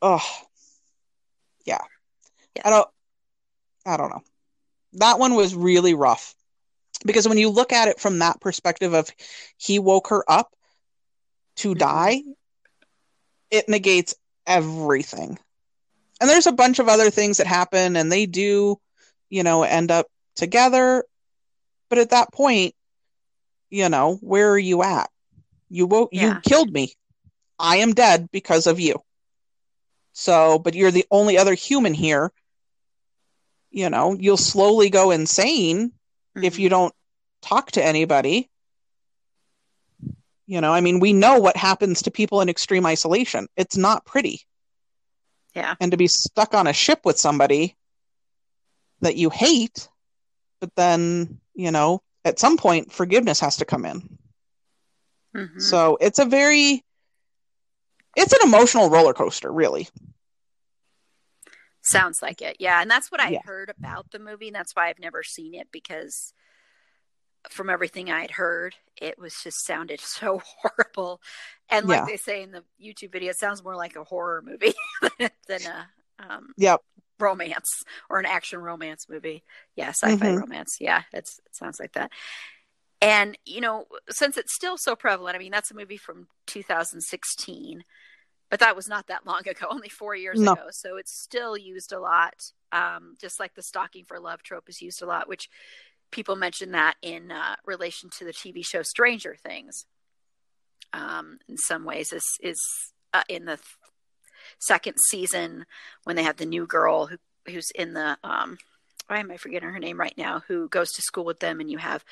oh yeah. yeah. I don't I don't know. That one was really rough. Because when you look at it from that perspective of he woke her up to mm-hmm. die, it negates everything. And there's a bunch of other things that happen and they do, you know, end up together. But at that point, you know, where are you at? You woke, yeah. you killed me. I am dead because of you. So, but you're the only other human here. You know, you'll slowly go insane mm-hmm. if you don't talk to anybody. You know, I mean, we know what happens to people in extreme isolation. It's not pretty. Yeah. And to be stuck on a ship with somebody that you hate, but then, you know, at some point forgiveness has to come in. Mm-hmm. So it's a very it's an emotional roller coaster, really. Sounds like it. Yeah, and that's what I yeah. heard about the movie, and that's why I've never seen it because from everything I had heard, it was just sounded so horrible. And like yeah. they say in the YouTube video, it sounds more like a horror movie than a um, yep. romance or an action romance movie. Yeah, sci-fi mm-hmm. romance. Yeah, it's it sounds like that. And, you know, since it's still so prevalent, I mean, that's a movie from 2016. but that was not that long ago, only four years No. ago. So it's still used a lot, um, just like the stalking for love trope is used a lot, which people mention that in uh, relation to the TV show Stranger Things. Um, in some ways, is is uh, in the th- second season when they have the new girl who who's in the um, why am I forgetting her name right now? Who goes to school with them, and you have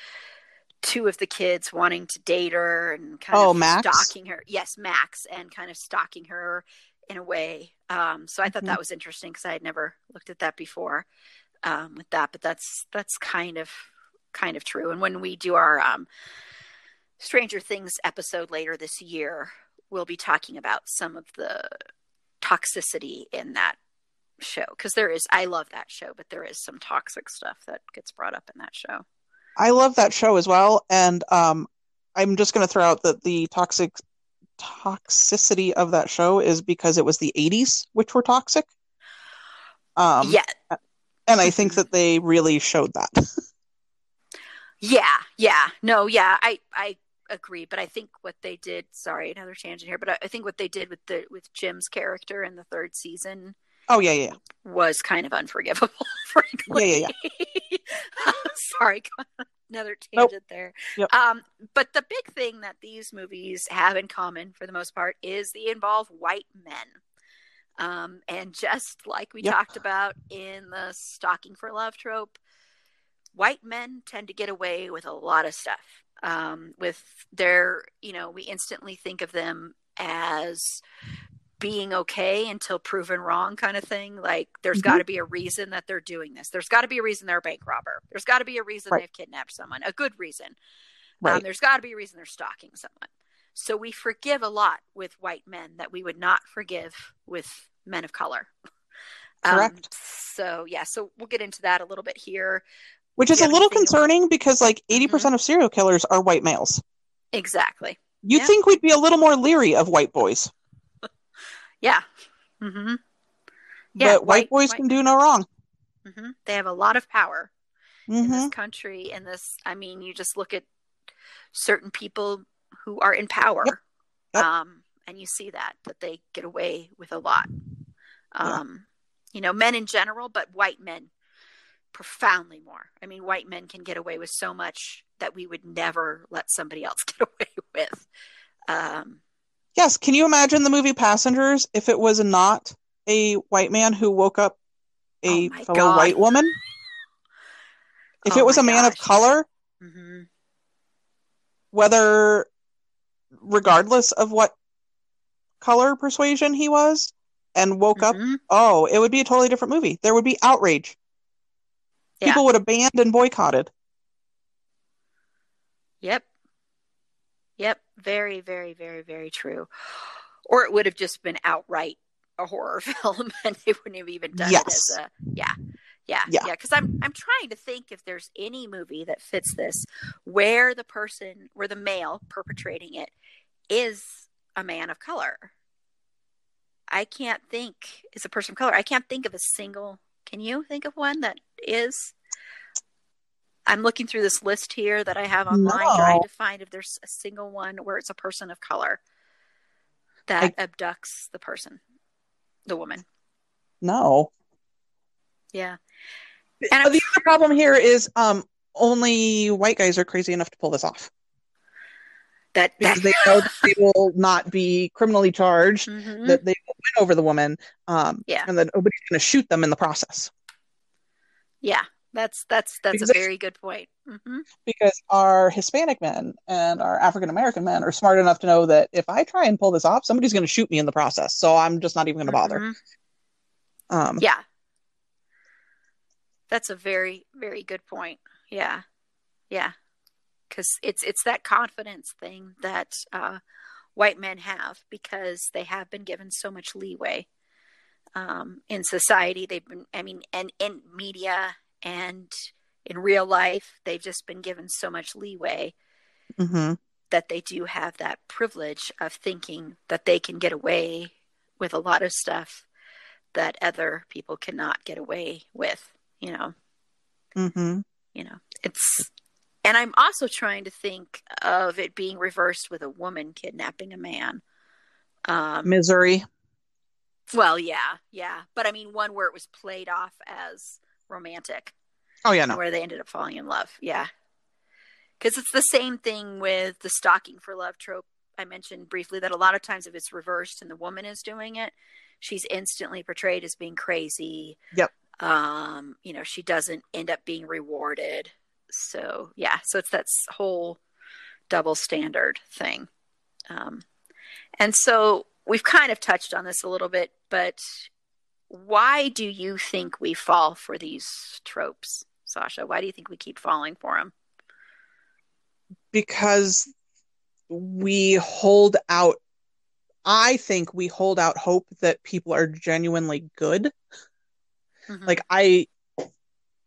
two of the kids wanting to date her and kind Oh, of Max? stalking her. Yes, Max, and kind of stalking her in a way. Um, so I thought Mhm. that was interesting because I had never looked at that before um, with that, but that's that's kind of kind of true. And when we do our um, Stranger Things episode later this year, we'll be talking about some of the toxicity in that show because there is. I love that show, but there is some toxic stuff that gets brought up in that show. I love that show as well, and um, I'm just going to throw out that the toxic toxicity of that show is because it was the 80s, which were toxic. Um, yeah, and I think that they really showed that. Yeah, yeah. No, yeah. I I agree, but I think what they did, sorry, another tangent here, but I, I think what they did with the with Jim's character in the third season Oh yeah, yeah, yeah. was kind of unforgivable, frankly. Yeah, yeah, sorry, another Nope. tangent there. Yep. Um, but the big thing that these movies have in common, for the most part, is they involve white men. Um, and just like we Yep. talked about in the stalking for love trope, white men tend to get away with a lot of stuff. Um, with their, you know, we instantly think of them as being okay until proven wrong kind of thing. Like there's Mhm. got to be a reason that they're doing this. There's got to be a reason they're a bank robber. There's got to be a reason Right. they've kidnapped someone, a good reason. Um, there's got to be a reason they're stalking someone. So we forgive a lot with white men that we would not forgive with men of color. Um, Correct. so yeah, so we'll get into that a little bit here. Which is a little concerning because like 80% Mhm. of serial killers are white males. Exactly. You'd Yeah. think we'd be a little more leery of white boys, Yeah. hmm Yeah, but white, white- boys white can do no wrong. hmm They have a lot of power. in hmm this country in this i mean you just look at certain people who are in power Yep. Yep. um and you see that that they get away with a lot Yeah. um you know men in general but white men profoundly more i mean white men can get away with so much that we would never let somebody else get away with um Yes, can you imagine the movie Passengers if it was not a white man who woke up a Oh fellow God. white woman? If Oh it was a man of gosh. color, hmm whether regardless of what color persuasion he was, and woke up, Mhm. oh, it would be a totally different movie. There would be outrage. Yeah. People would have banned and boycotted. Yep. Very, very, very, very true. Or it would have just been outright a horror film and they wouldn't have even done it as a yeah. Yeah. Yeah. Yeah. Because I'm I'm trying to think if there's any movie that fits this where the person where the male perpetrating it is a man of color. I can't think is a person of color. I can't think of a single can you think of one that is? I'm looking through this list here that I have online, No. trying to find if there's a single one where it's a person of color that abducts the person, the woman. No. Yeah. And And I'm- the other problem here is um only white guys are crazy enough to pull this off That, because they know that they will not be criminally charged, Mhm. that they will win over the woman, um, Yeah. and that nobody's going to shoot them in the process. yeah, that's that's that's Because a very good point. hmm Because our Hispanic men and our African American men are smart enough to know that if I try and pull this off, somebody's going to shoot me in the process. So I'm just not even going to bother. Mhm. Um, Yeah. That's a very very good point. Yeah. Yeah. Cuz it's it's that confidence thing that uh white men have because they have been given so much leeway um in society they've been I mean and in media and in real life they've just been given so much leeway mhm. that they do have that privilege of thinking that they can get away with a lot of stuff that other people cannot get away with you know Mhm. you know it's and i'm also trying to think of it being reversed with a woman kidnapping a man Um, Misery. well, yeah, yeah, but I mean one where it was played off as romantic. Oh yeah, no. where they ended up falling in love. Yeah. Because it's the same thing with the stalking for love trope. I mentioned briefly that a lot of times if it's reversed and the woman is doing it, she's instantly portrayed as being crazy. Yep. Um, you know, she doesn't end up being rewarded. So yeah, so it's that whole double standard thing. Um, and so we've kind of touched on this a little bit, but why do you think we fall for these tropes, Sasha? Why do you think we keep falling for them? because we hold out I think we hold out hope that people are genuinely good. Mhm. Like I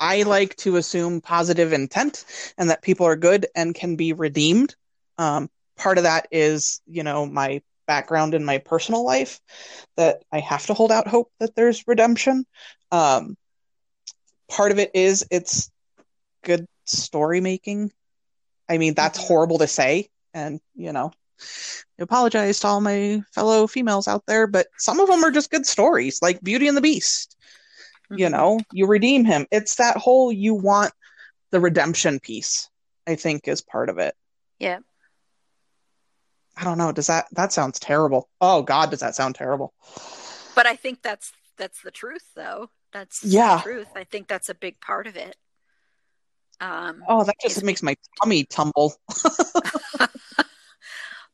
I like to assume positive intent and that people are good and can be redeemed. Um, part of that is, you know, my background in my personal life that I have to hold out hope that there's redemption. Um, part of it is it's good story making. I mean, that's Mhm. horrible to say. And, you know, I apologize to all my fellow females out there, but some of them are just good stories, like Beauty and the Beast you Mhm. know you redeem him it's that whole you want the redemption piece i think is part of it Yeah. I don't know does that that sounds terrible oh god does that sound terrible But I think that's that's the truth, though. That's Yeah. the truth. I think that's a big part of it. Um, oh that just makes my tummy tumble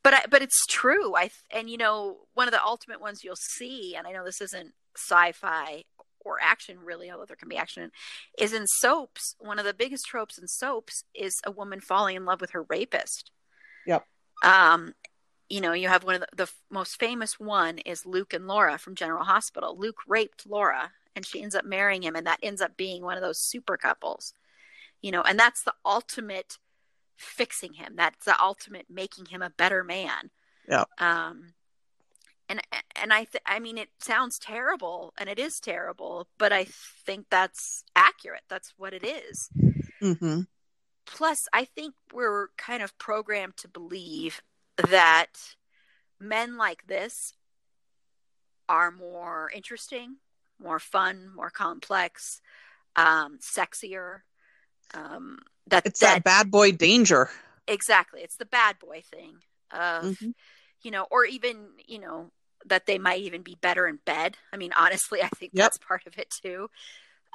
but I, but it's true. I and you know one of the ultimate ones you'll see, and I know this isn't sci-fi or action really, although there can be action, is in soaps. One of the biggest tropes in soaps is a woman falling in love with her rapist. Yep. Um, you know, you have one of the, the most famous one is Luke and Laura from General Hospital. Luke raped Laura, and she ends up marrying him, and that ends up being one of those super couples. You know, and that's the ultimate fixing him. That's the ultimate making him a better man. Yeah. Um, and and I th- I mean it sounds terrible, and it is terrible, but I think that's accurate. That's what it is. hmm Plus, I think we're kind of programmed to believe that men like this are more interesting, more fun, more complex, um, sexier. Um, that it's that bad boy danger exactly it's the bad boy thing of Mhm. you know or even you know that they might even be better in bed i mean honestly i think Yep. that's part of it too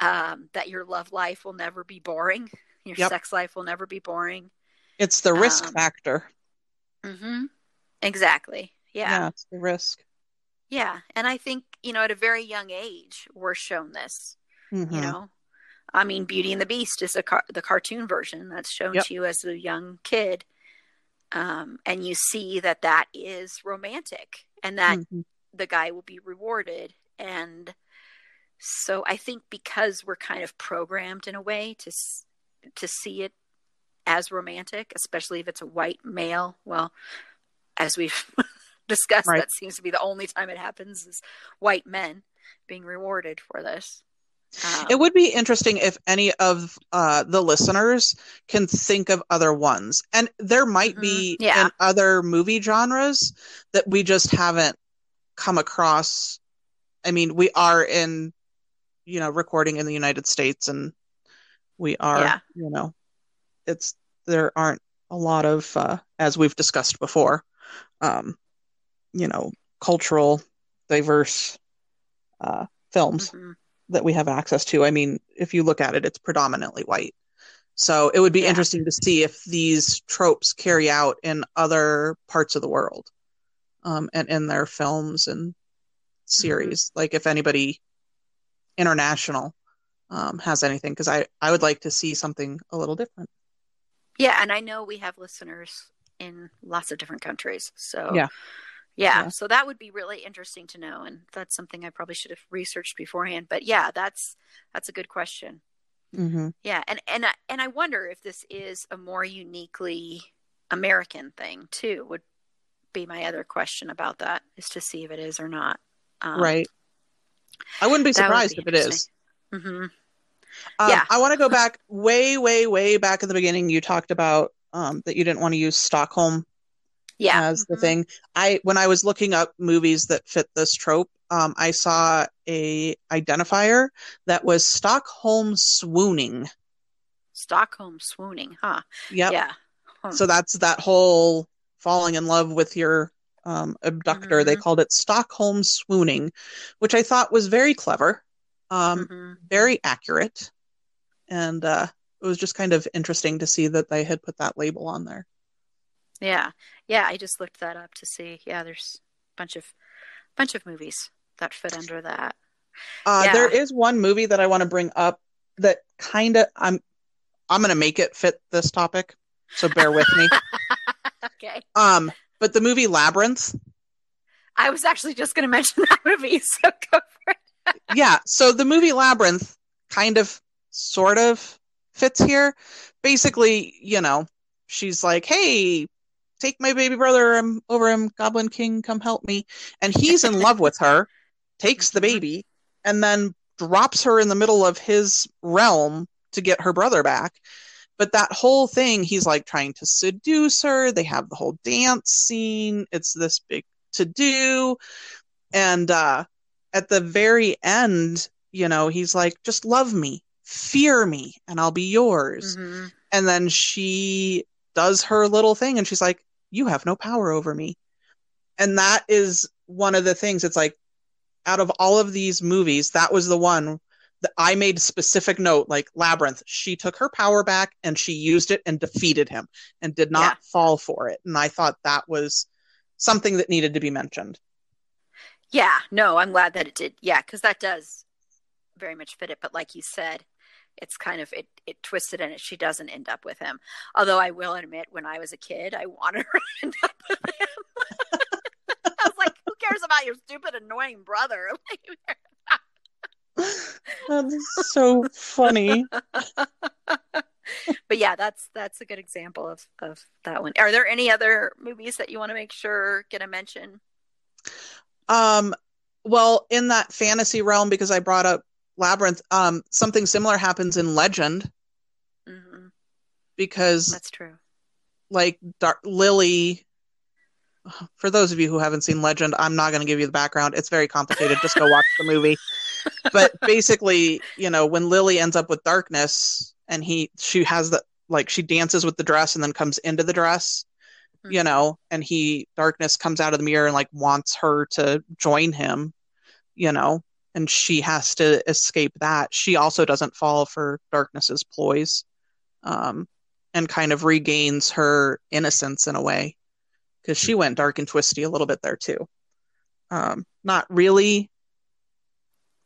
um, that your love life will never be boring your Yep. sex life will never be boring it's the risk Um, factor hmm exactly yeah. yeah it's the risk yeah and i think you know at a very young age we're shown this Mhm. you know i mean beauty and the beast is a car- the cartoon version that's shown Yep. to you as a young kid um, and you see that that is romantic and that Mhm. the guy will be rewarded and so i think because we're kind of programmed in a way to s- to see it as romantic especially if it's a white male well as we've discussed Right. that seems to be the only time it happens is white men being rewarded for this um, It would be interesting if any of uh, the listeners can think of other ones. And there might be Yeah. in other movie genres that we just haven't come across. I mean, we are in, you know, recording in the United States and we are, Yeah. you know, it's, there aren't a lot of, uh, as we've discussed before, um, you know, cultural, diverse uh, films mhm. that we have access to. I mean, if you look at it, it's predominantly white. So it would be Yeah. interesting to see if these tropes carry out in other parts of the world um, and in their films and series. Like if anybody international um, has anything, because I, I would like to see something a little different. Yeah, and I know we have listeners in lots of different countries. So Yeah. yeah. Yeah. so that would be really interesting to know and that's something I probably should have researched beforehand. But yeah, that's that's a good question. Mm-hmm. Yeah, and and I- and I wonder if this is a more uniquely American thing too. Would be my other question about that is to see if it is or not. Um, right. I wouldn't be would surprised be if it is. hmm Um, Yeah. I want to go back way, way, way back in the beginning. You talked about um, that you didn't want to use Stockholm Yeah. as the Mhm. thing. I when I was looking up movies that fit this trope, um, I saw a identifier that was Stockholm swooning. Stockholm swooning, huh? Yep. Yeah. Huh. So that's that whole falling in love with your um, abductor. They Mhm. called it Stockholm swooning, which I thought was very clever, um, Mhm. very accurate, and uh, it was just kind of interesting to see that they had put that label on there. Yeah. Yeah, I just looked that up to see. Yeah, there's a bunch of bunch of movies that fit under that. Uh, Yeah. There is one movie that I want to bring up that kind of I'm I'm going to make it fit this topic, so bear with me. okay. Um, but the movie Labyrinth, I was actually just going to mention that movie, so go for it. Yeah. So the movie Labyrinth kind of, sort of fits here. Basically, you know, she's like, "Hey, take my baby brother um, over him, Goblin King, come help me," and he's in love with her, takes the Mhm. baby, and then drops her in the middle of his realm to get her brother back. But that whole thing, he's like trying to seduce her. They have the whole dance scene. It's this big to do. And uh, at the very end, you know, he's like, just love me, fear me, and I'll be yours. Mhm. And then she does her little thing and she's like, You have no power over me. And that is one of the things. It's like, out of all of these movies, that was the one that I made a specific note like Labyrinth. She took her power back and she used it and defeated him and did not Yeah. fall for it. And I thought that was something that needed to be mentioned. Yeah, no, I'm glad that it did. Yeah, because that does very much fit it. But like you said, it's kind of it it twisted and it she doesn't end up with him. Although I will admit, when I was a kid, I wanted her to end up with him. I was like, who cares about your stupid, annoying brother? That's so funny. but yeah, that's that's a good example of of that one. Are there any other movies that you want to make sure get a mention? Um, well, in that fantasy realm, because I brought up Labyrinth, um, something similar happens in Legend hmm because, That's true. like, Dar- Lily. For those of you who haven't seen Legend, I'm not going to give you the background. It's very complicated. Just go watch the movie. But basically, you know, when Lily ends up with darkness, and he, she has the like, she dances with the dress and then comes into the dress, you Mhm. know, and he darkness comes out of the mirror and like wants her to join him, you know, and she has to escape that. She also doesn't fall for darkness's ploys, um, and kind of regains her innocence in a way because she went dark and twisty a little bit there too. Um, not really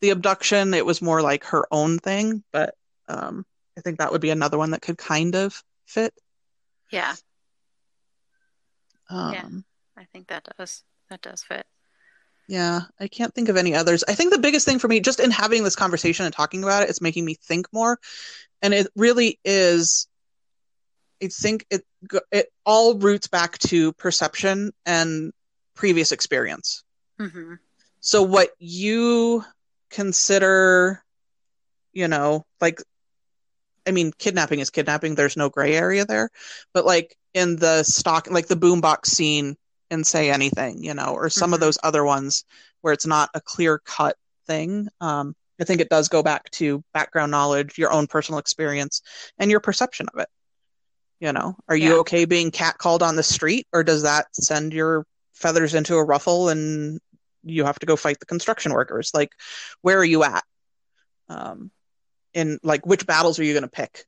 the abduction; it was more like her own thing, but um, I think that would be another one that could kind of fit. Yeah, Um, Yeah. I think that does that does fit. Yeah, I can't think of any others. I think the biggest thing for me, just in having this conversation and talking about it, it's making me think more. And it really is, I think it it all roots back to perception and previous experience. hmm So what you consider, you know, like, I mean, kidnapping is kidnapping. There's no gray area there, but like in the stock, like the boombox scene in Say Anything, you know, or some of Mhm. those other ones where it's not a clear cut thing. Um, I think it does go back to background knowledge, your own personal experience, and your perception of it. You know, are you Yeah. okay being catcalled on the street, or does that send your feathers into a ruffle and you have to go fight the construction workers? Like, where are you at? Um, in like, which battles are you going to pick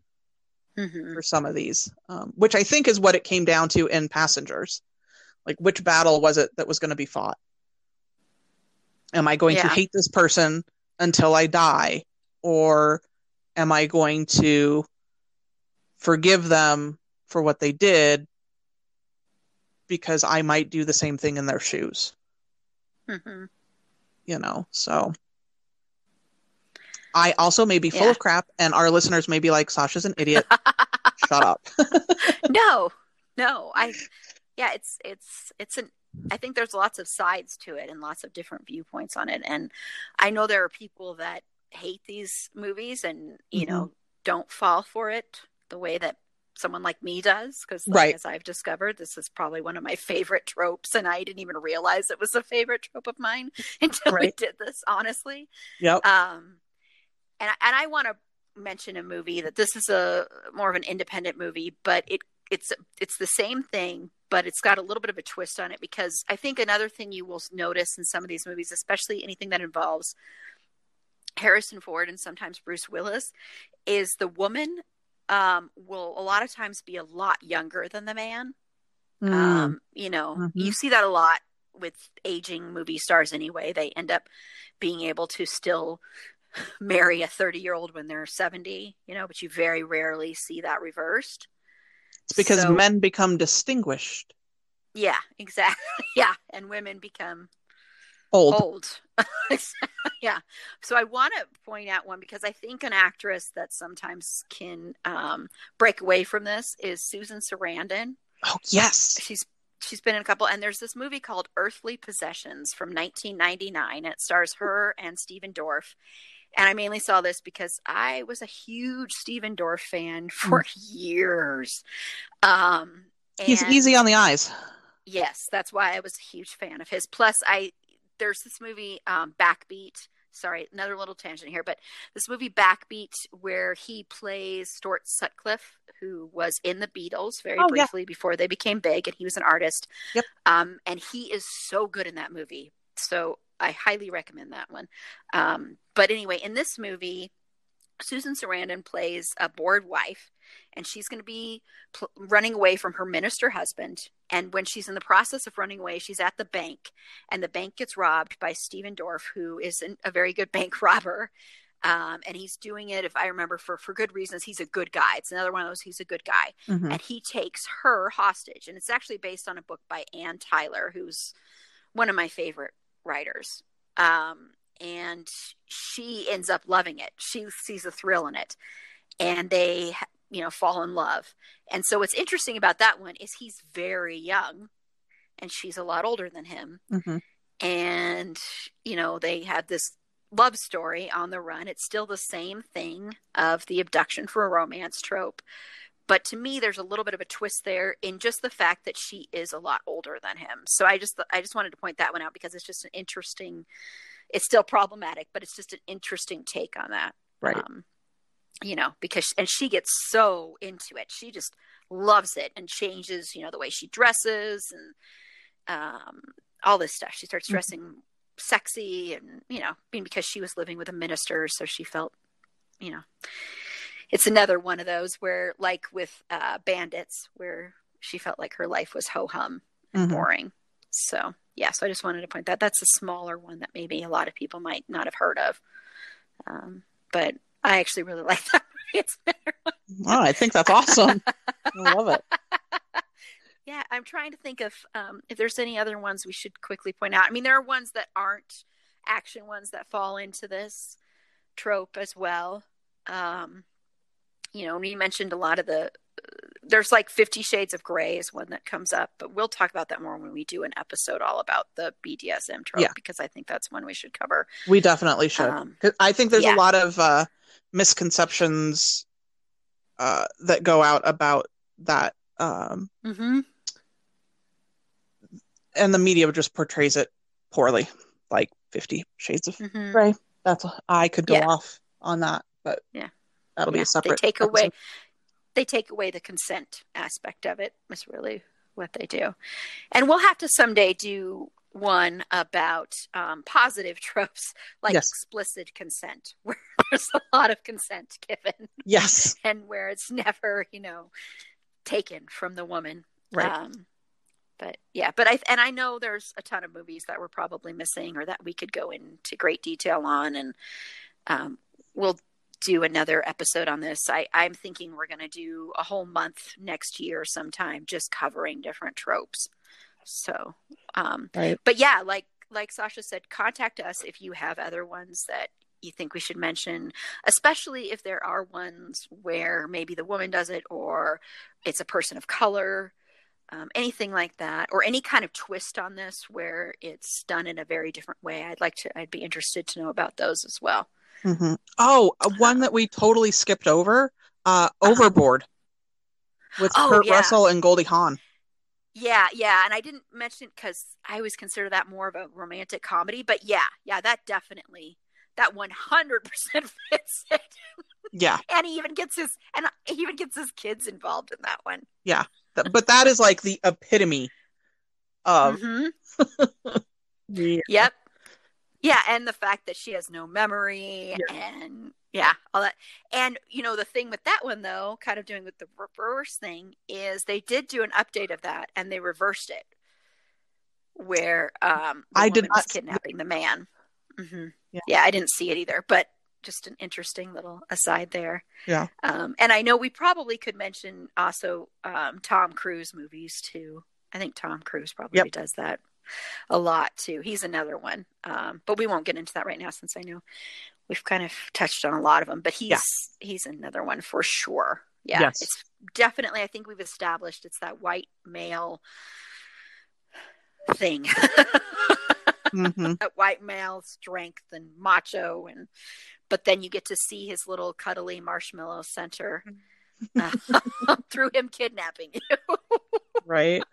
hmm for some of these? Um, which I think is what it came down to in Passengers. Like, which battle was it that was going to be fought? Am I going to hate this person until I die? Or am I going to forgive them for what they did because I might do the same thing in their shoes? hmm You know, so. I also may be full Yeah. of crap, and our listeners may be like, Sasha's an idiot. Shut up. no, no, I yeah, it's it's it's an I think there's lots of sides to it and lots of different viewpoints on it. And I know there are people that hate these movies and, you Mhm. know, don't fall for it the way that someone like me does because like, Right. as i've discovered this is probably one of my favorite tropes and i didn't even realize it was a favorite trope of mine until we did this honestly Yep. um and and i want to mention a movie that this is a more of an independent movie but it it's it's the same thing but it's got a little bit of a twist on it because i think another thing you will notice in some of these movies especially anything that involves harrison ford and sometimes bruce willis is the woman um, will a lot of times be a lot younger than the man Mm. um, you know, Mhm. you see that a lot with aging movie stars anyway. They end up being able to still marry a 30 year old when they're 70, you know, but you very rarely see that reversed. it's because So- men become distinguished. Yeah, exactly. Yeah. And women become Old. old. yeah. So I want to point out one because I think an actress that sometimes can um, break away from this is Susan Sarandon. Oh yes. she's she's been in a couple and there's this movie called earthly possessions from 1999 it stars her and Stephen Dorff and I mainly saw this because I was a huge Stephen Dorff fan for years um He's easy on the eyes. yes that's why I was a huge fan of his plus I there's this movie um Backbeat sorry another little tangent here but this movie Backbeat where he plays Stuart Sutcliffe who was in the Beatles very Oh, yeah. briefly before they became big and he was an artist Yep. um and he is so good in that movie so I highly recommend that one. Um but anyway in this movie Susan Sarandon plays a bored wife and she's going to be pl- running away from her minister husband. And when she's in the process of running away she's at the bank and the bank gets robbed by Stephen Dorff who is an, a very good bank robber. Um, and he's doing it if I remember for for good reasons. He's a good guy. It's another one of those he's a good guy. Mhm. and he takes her hostage. And it's actually based on a book by Anne Tyler who's one of my favorite writers. Um, and she ends up loving it. She sees a thrill in it and they you know fall in love. And so what's interesting about that one is he's very young and she's a lot older than him. Mhm. and you know they have this love story on the run. It's still the same thing of the abduction for a romance trope but to me there's a little bit of a twist there in just the fact that she is a lot older than him so i just i just wanted to point that one out because it's just an interesting it's still problematic but it's just an interesting take on that Right. um, you know because and she gets so into it she just loves it and changes you know the way she dresses and um all this stuff she starts Mhm. dressing sexy and you know being because she was living with a minister so she felt you know it's another one of those where like with uh bandits where she felt like her life was ho hum and Mhm. boring so yeah so i just wanted to point that that's a smaller one that maybe a lot of people might not have heard of um but i actually really like that it's better Oh, I think that's awesome. I love it. Yeah, I'm trying to think of um, if there's any other ones we should quickly point out. I mean, there are ones that aren't action ones that fall into this trope as well. Um, you know, we mentioned a lot of the. There's like Fifty Shades of Grey is one that comes up, but we'll talk about that more when we do an episode all about the BDSM trope Yeah. because I think that's one we should cover. We definitely should. Um, I think there's yeah. a lot of uh, misconceptions uh, that go out about that, um, hmm and the media just portrays it poorly, like Fifty Shades of hmm Grey. That's I could go Yeah. off on that, but Yeah. That'll be a separate. They take away they take away the consent aspect of it. Is really what they do, and we'll have to someday do one about um, positive tropes like Yes. explicit consent, where there's a lot of consent given, Yes, and where it's never you know taken from the woman. right. Um, but yeah, but I and I know there's a ton of movies that we're probably missing or that we could go into great detail on, and um, we'll do another episode on this. I, I'm thinking we're going to do a whole month next year sometime, just covering different tropes. So, um, right. but yeah, like like Sasha said, contact us if you have other ones that you think we should mention, especially if there are ones where maybe the woman does it or it's a person of color, um, anything like that, or any kind of twist on this where it's done in a very different way. I'd like to, I'd be interested to know about those as well. Hmm Oh, uh, one that we totally skipped over. Uh, Overboard. with Oh, Kurt yeah. Russell and Goldie Hawn. Yeah, yeah, and I didn't mention it because I always consider that more of a romantic comedy, but yeah, yeah, that definitely that one hundred percent fits it, Yeah, and he even gets his and he even gets his kids involved in that one. Yeah. but that is like the epitome of Mhm. the Yep. Yeah, and the fact that she has no memory and yeah, all that. And you know, the thing with that one though, kind of doing with the reverse thing, is they did do an update of that and they reversed it. Where um I did not kidnapping the man. hmm Yeah. Yeah. I didn't see it either, but just an interesting little aside there. Yeah. Um, and I know we probably could mention also um, Tom Cruise movies too. I think Tom Cruise probably Yep. does that a lot too. He's another one, um, but we won't get into that right now since I know we've kind of touched on a lot of them. But he's Yeah. he's another one for sure. Yeah, Yes. it's definitely. I think we've established it's that white male thing. mm-hmm. that white male strength and macho and but then you get to see his little cuddly marshmallow center uh, through him kidnapping you right.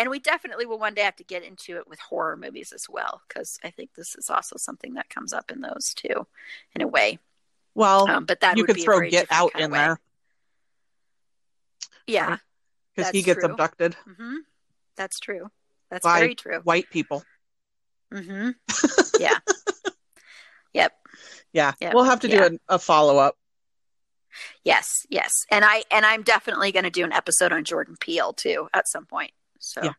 And we definitely will one day have to get into it with horror movies as well because i think this is also something that comes up in those too in a way. Well, um, but that you would could be throw Get Out in there. Yeah because he gets true. abducted. Hmm that's true. That's By- very true. white people. mm-hmm. Yeah. Yep. Yeah, Yep. we'll have to do Yeah. a, a follow up. Yes, yes, and I and I'm definitely going to do an episode on Jordan Peele too at some point. So Yeah.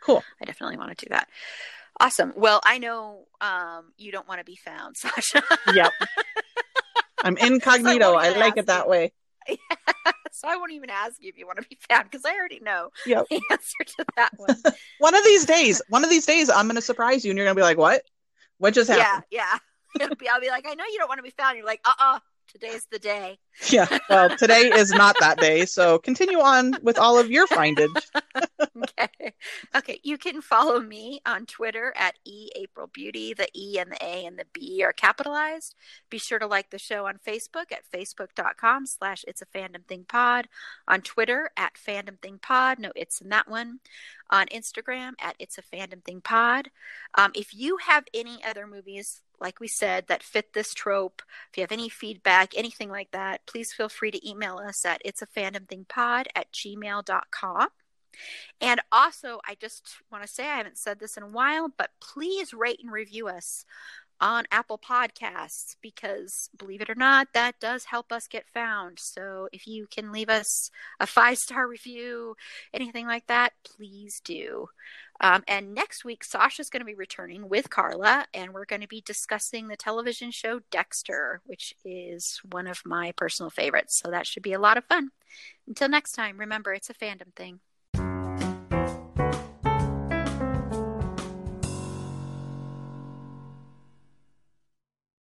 Cool. I definitely want to do that. Awesome. Well, I know um, you don't want to be found, Sasha. Yep. I'm incognito. So what I like it that you? way. so I won't even ask you if you want to be found because I already know Yep. the answer to that one. One of these days, one of these days, I'm going to surprise you, and you're going to be like, "What? What just happened?" yeah. Be, I'll be like, I know you don't want to be found. You're like, uh, uh today's the day. Yeah. Well, today is not that day, so continue on with all of your findage. okay. Okay. You can follow me on Twitter at E April Beauty. The E and the A and the B are capitalized. Be sure to like the show on Facebook at facebook.com slash it's a fandom thing pod. On Twitter at fandom thing pod. No, it's in that one. On Instagram at it's a fandom thing pod. Um, if you have any other movies, like we said, that fit this trope, if you have any feedback, anything like that, please feel free to email us at it's a fandom thing pod at gmail.com. And also, I just want to say, I haven't said this in a while, but please rate and review us on Apple Podcasts because, believe it or not, that does help us get found. So if you can leave us a five star review, anything like that, please do. Um, and next week, Sasha's going to be returning with Carla, and we're going to be discussing the television show Dexter, which is one of my personal favorites. So that should be a lot of fun. Until next time, remember it's a fandom thing.